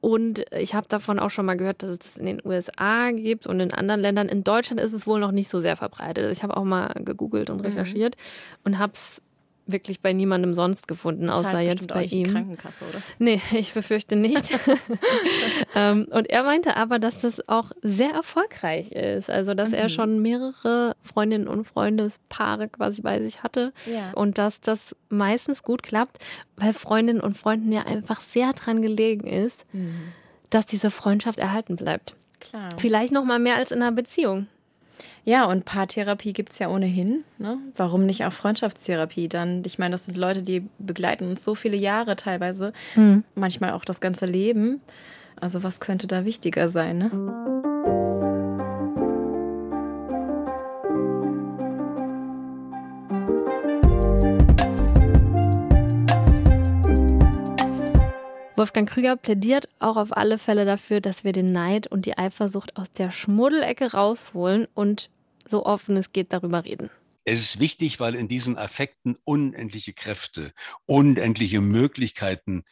Und ich habe davon auch schon mal gehört, dass es das in den USA gibt und in anderen Ländern. In Deutschland ist es wohl noch nicht so sehr verbreitet. Also ich habe auch mal gegoogelt und mhm. recherchiert mhm. und habe es wirklich bei niemandem sonst gefunden, außer jetzt bei ihm. Krankenkasse, oder? Nee, ich befürchte nicht. ähm, und er meinte aber, dass das auch sehr erfolgreich ist. Also, dass mhm. er schon mehrere Freundinnen und Freundespaare quasi bei sich hatte. Ja. Und dass das meistens gut klappt, weil Freundinnen und Freunden ja einfach sehr dran gelegen ist, mhm. dass diese Freundschaft erhalten bleibt. Klar. Vielleicht noch mal mehr als in einer Beziehung. Ja, und Paartherapie gibt es ja ohnehin. Ne? Warum nicht auch Freundschaftstherapie dann? Ich meine, das sind Leute, die begleiten uns so viele Jahre teilweise, mhm. manchmal auch das ganze Leben. Also was könnte da wichtiger sein? Ne? Wolfgang Krüger plädiert auch auf alle Fälle dafür, dass wir den Neid und die Eifersucht aus der Schmuddelecke rausholen und so offen es geht darüber reden. Es ist wichtig, weil in diesen Affekten unendliche Kräfte, unendliche Möglichkeiten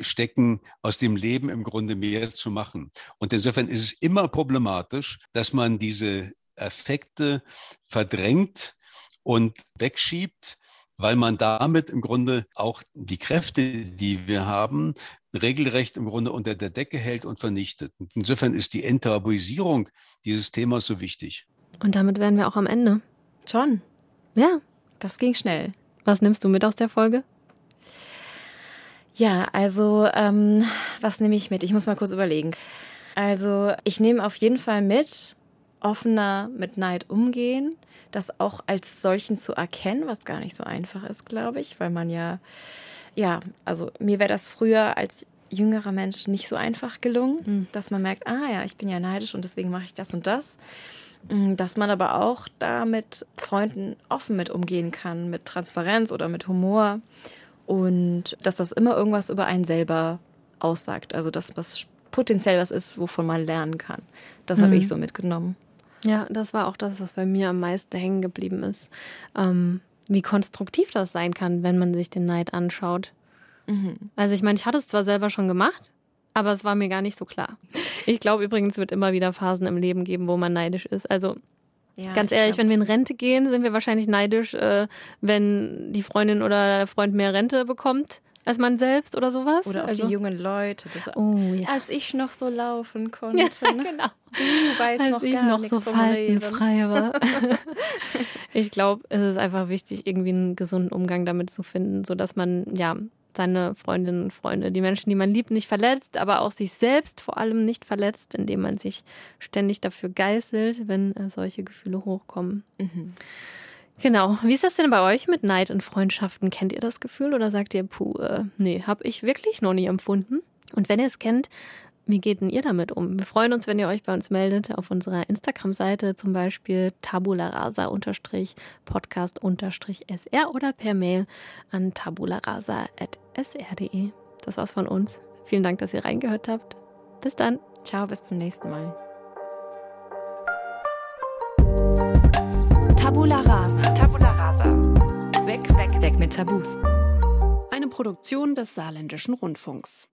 stecken, aus dem Leben im Grunde mehr zu machen. Und insofern ist es immer problematisch, dass man diese Affekte verdrängt und wegschiebt, weil man damit im Grunde auch die Kräfte, die wir haben, regelrecht im Grunde unter der Decke hält und vernichtet. Und insofern ist die Enttabuisierung dieses Themas so wichtig. Und damit wären wir auch am Ende. Schon. Ja. Das ging schnell. Was nimmst du mit aus der Folge? Ja, also ähm, was nehme ich mit? Ich muss mal kurz überlegen. Also ich nehme auf jeden Fall mit, offener mit Neid umgehen, das auch als solchen zu erkennen, was gar nicht so einfach ist, glaube ich, weil man ja, ja, also mir wäre das früher als jüngerer Mensch nicht so einfach gelungen, mhm. dass man merkt, ah ja, ich bin ja neidisch und deswegen mache ich das und das. Mm, dass man aber auch da mit Freunden offen mit umgehen kann, mit Transparenz oder mit Humor und dass das immer irgendwas über einen selber aussagt. Also dass was potenziell was ist, wovon man lernen kann. Das mhm. habe ich so mitgenommen. Ja, das war auch das, was bei mir am meisten hängen geblieben ist. Ähm, wie konstruktiv das sein kann, wenn man sich den Neid anschaut. Mhm. Also ich meine, ich hatte es zwar selber schon gemacht, aber es war mir gar nicht so klar. Ich glaube übrigens, es wird immer wieder Phasen im Leben geben, wo man neidisch ist. Also ja, Ganz ehrlich, wenn wir in Rente gehen, sind wir wahrscheinlich neidisch, äh, wenn die Freundin oder der Freund mehr Rente bekommt als man selbst oder sowas. Oder auch also, die jungen Leute. Das, oh, ja. Als ich noch so laufen konnte. Ja, ne? genau. Du weißt als noch ich gar noch so faltenfrei war. ich glaube, es ist einfach wichtig, irgendwie einen gesunden Umgang damit zu finden, sodass man ja seine Freundinnen und Freunde, die Menschen, die man liebt, nicht verletzt, aber auch sich selbst vor allem nicht verletzt, indem man sich ständig dafür geißelt, wenn äh, solche Gefühle hochkommen. Mhm. Genau. Wie ist das denn bei euch mit Neid und Freundschaften? Kennt ihr das Gefühl oder sagt ihr, puh, äh, nee, habe ich wirklich noch nie empfunden? Und wenn ihr es kennt, wie geht denn ihr damit um? Wir freuen uns, wenn ihr euch bei uns meldet auf unserer Instagram-Seite, zum Beispiel tabularasa-podcast-sr oder per Mail an tabularasa.sr.de. Das war's von uns. Vielen Dank, dass ihr reingehört habt. Bis dann. Ciao, bis zum nächsten Mal. Tabula Rasa. Tabula Rasa. Weg, weg, weg mit Tabus. Eine Produktion des Saarländischen Rundfunks.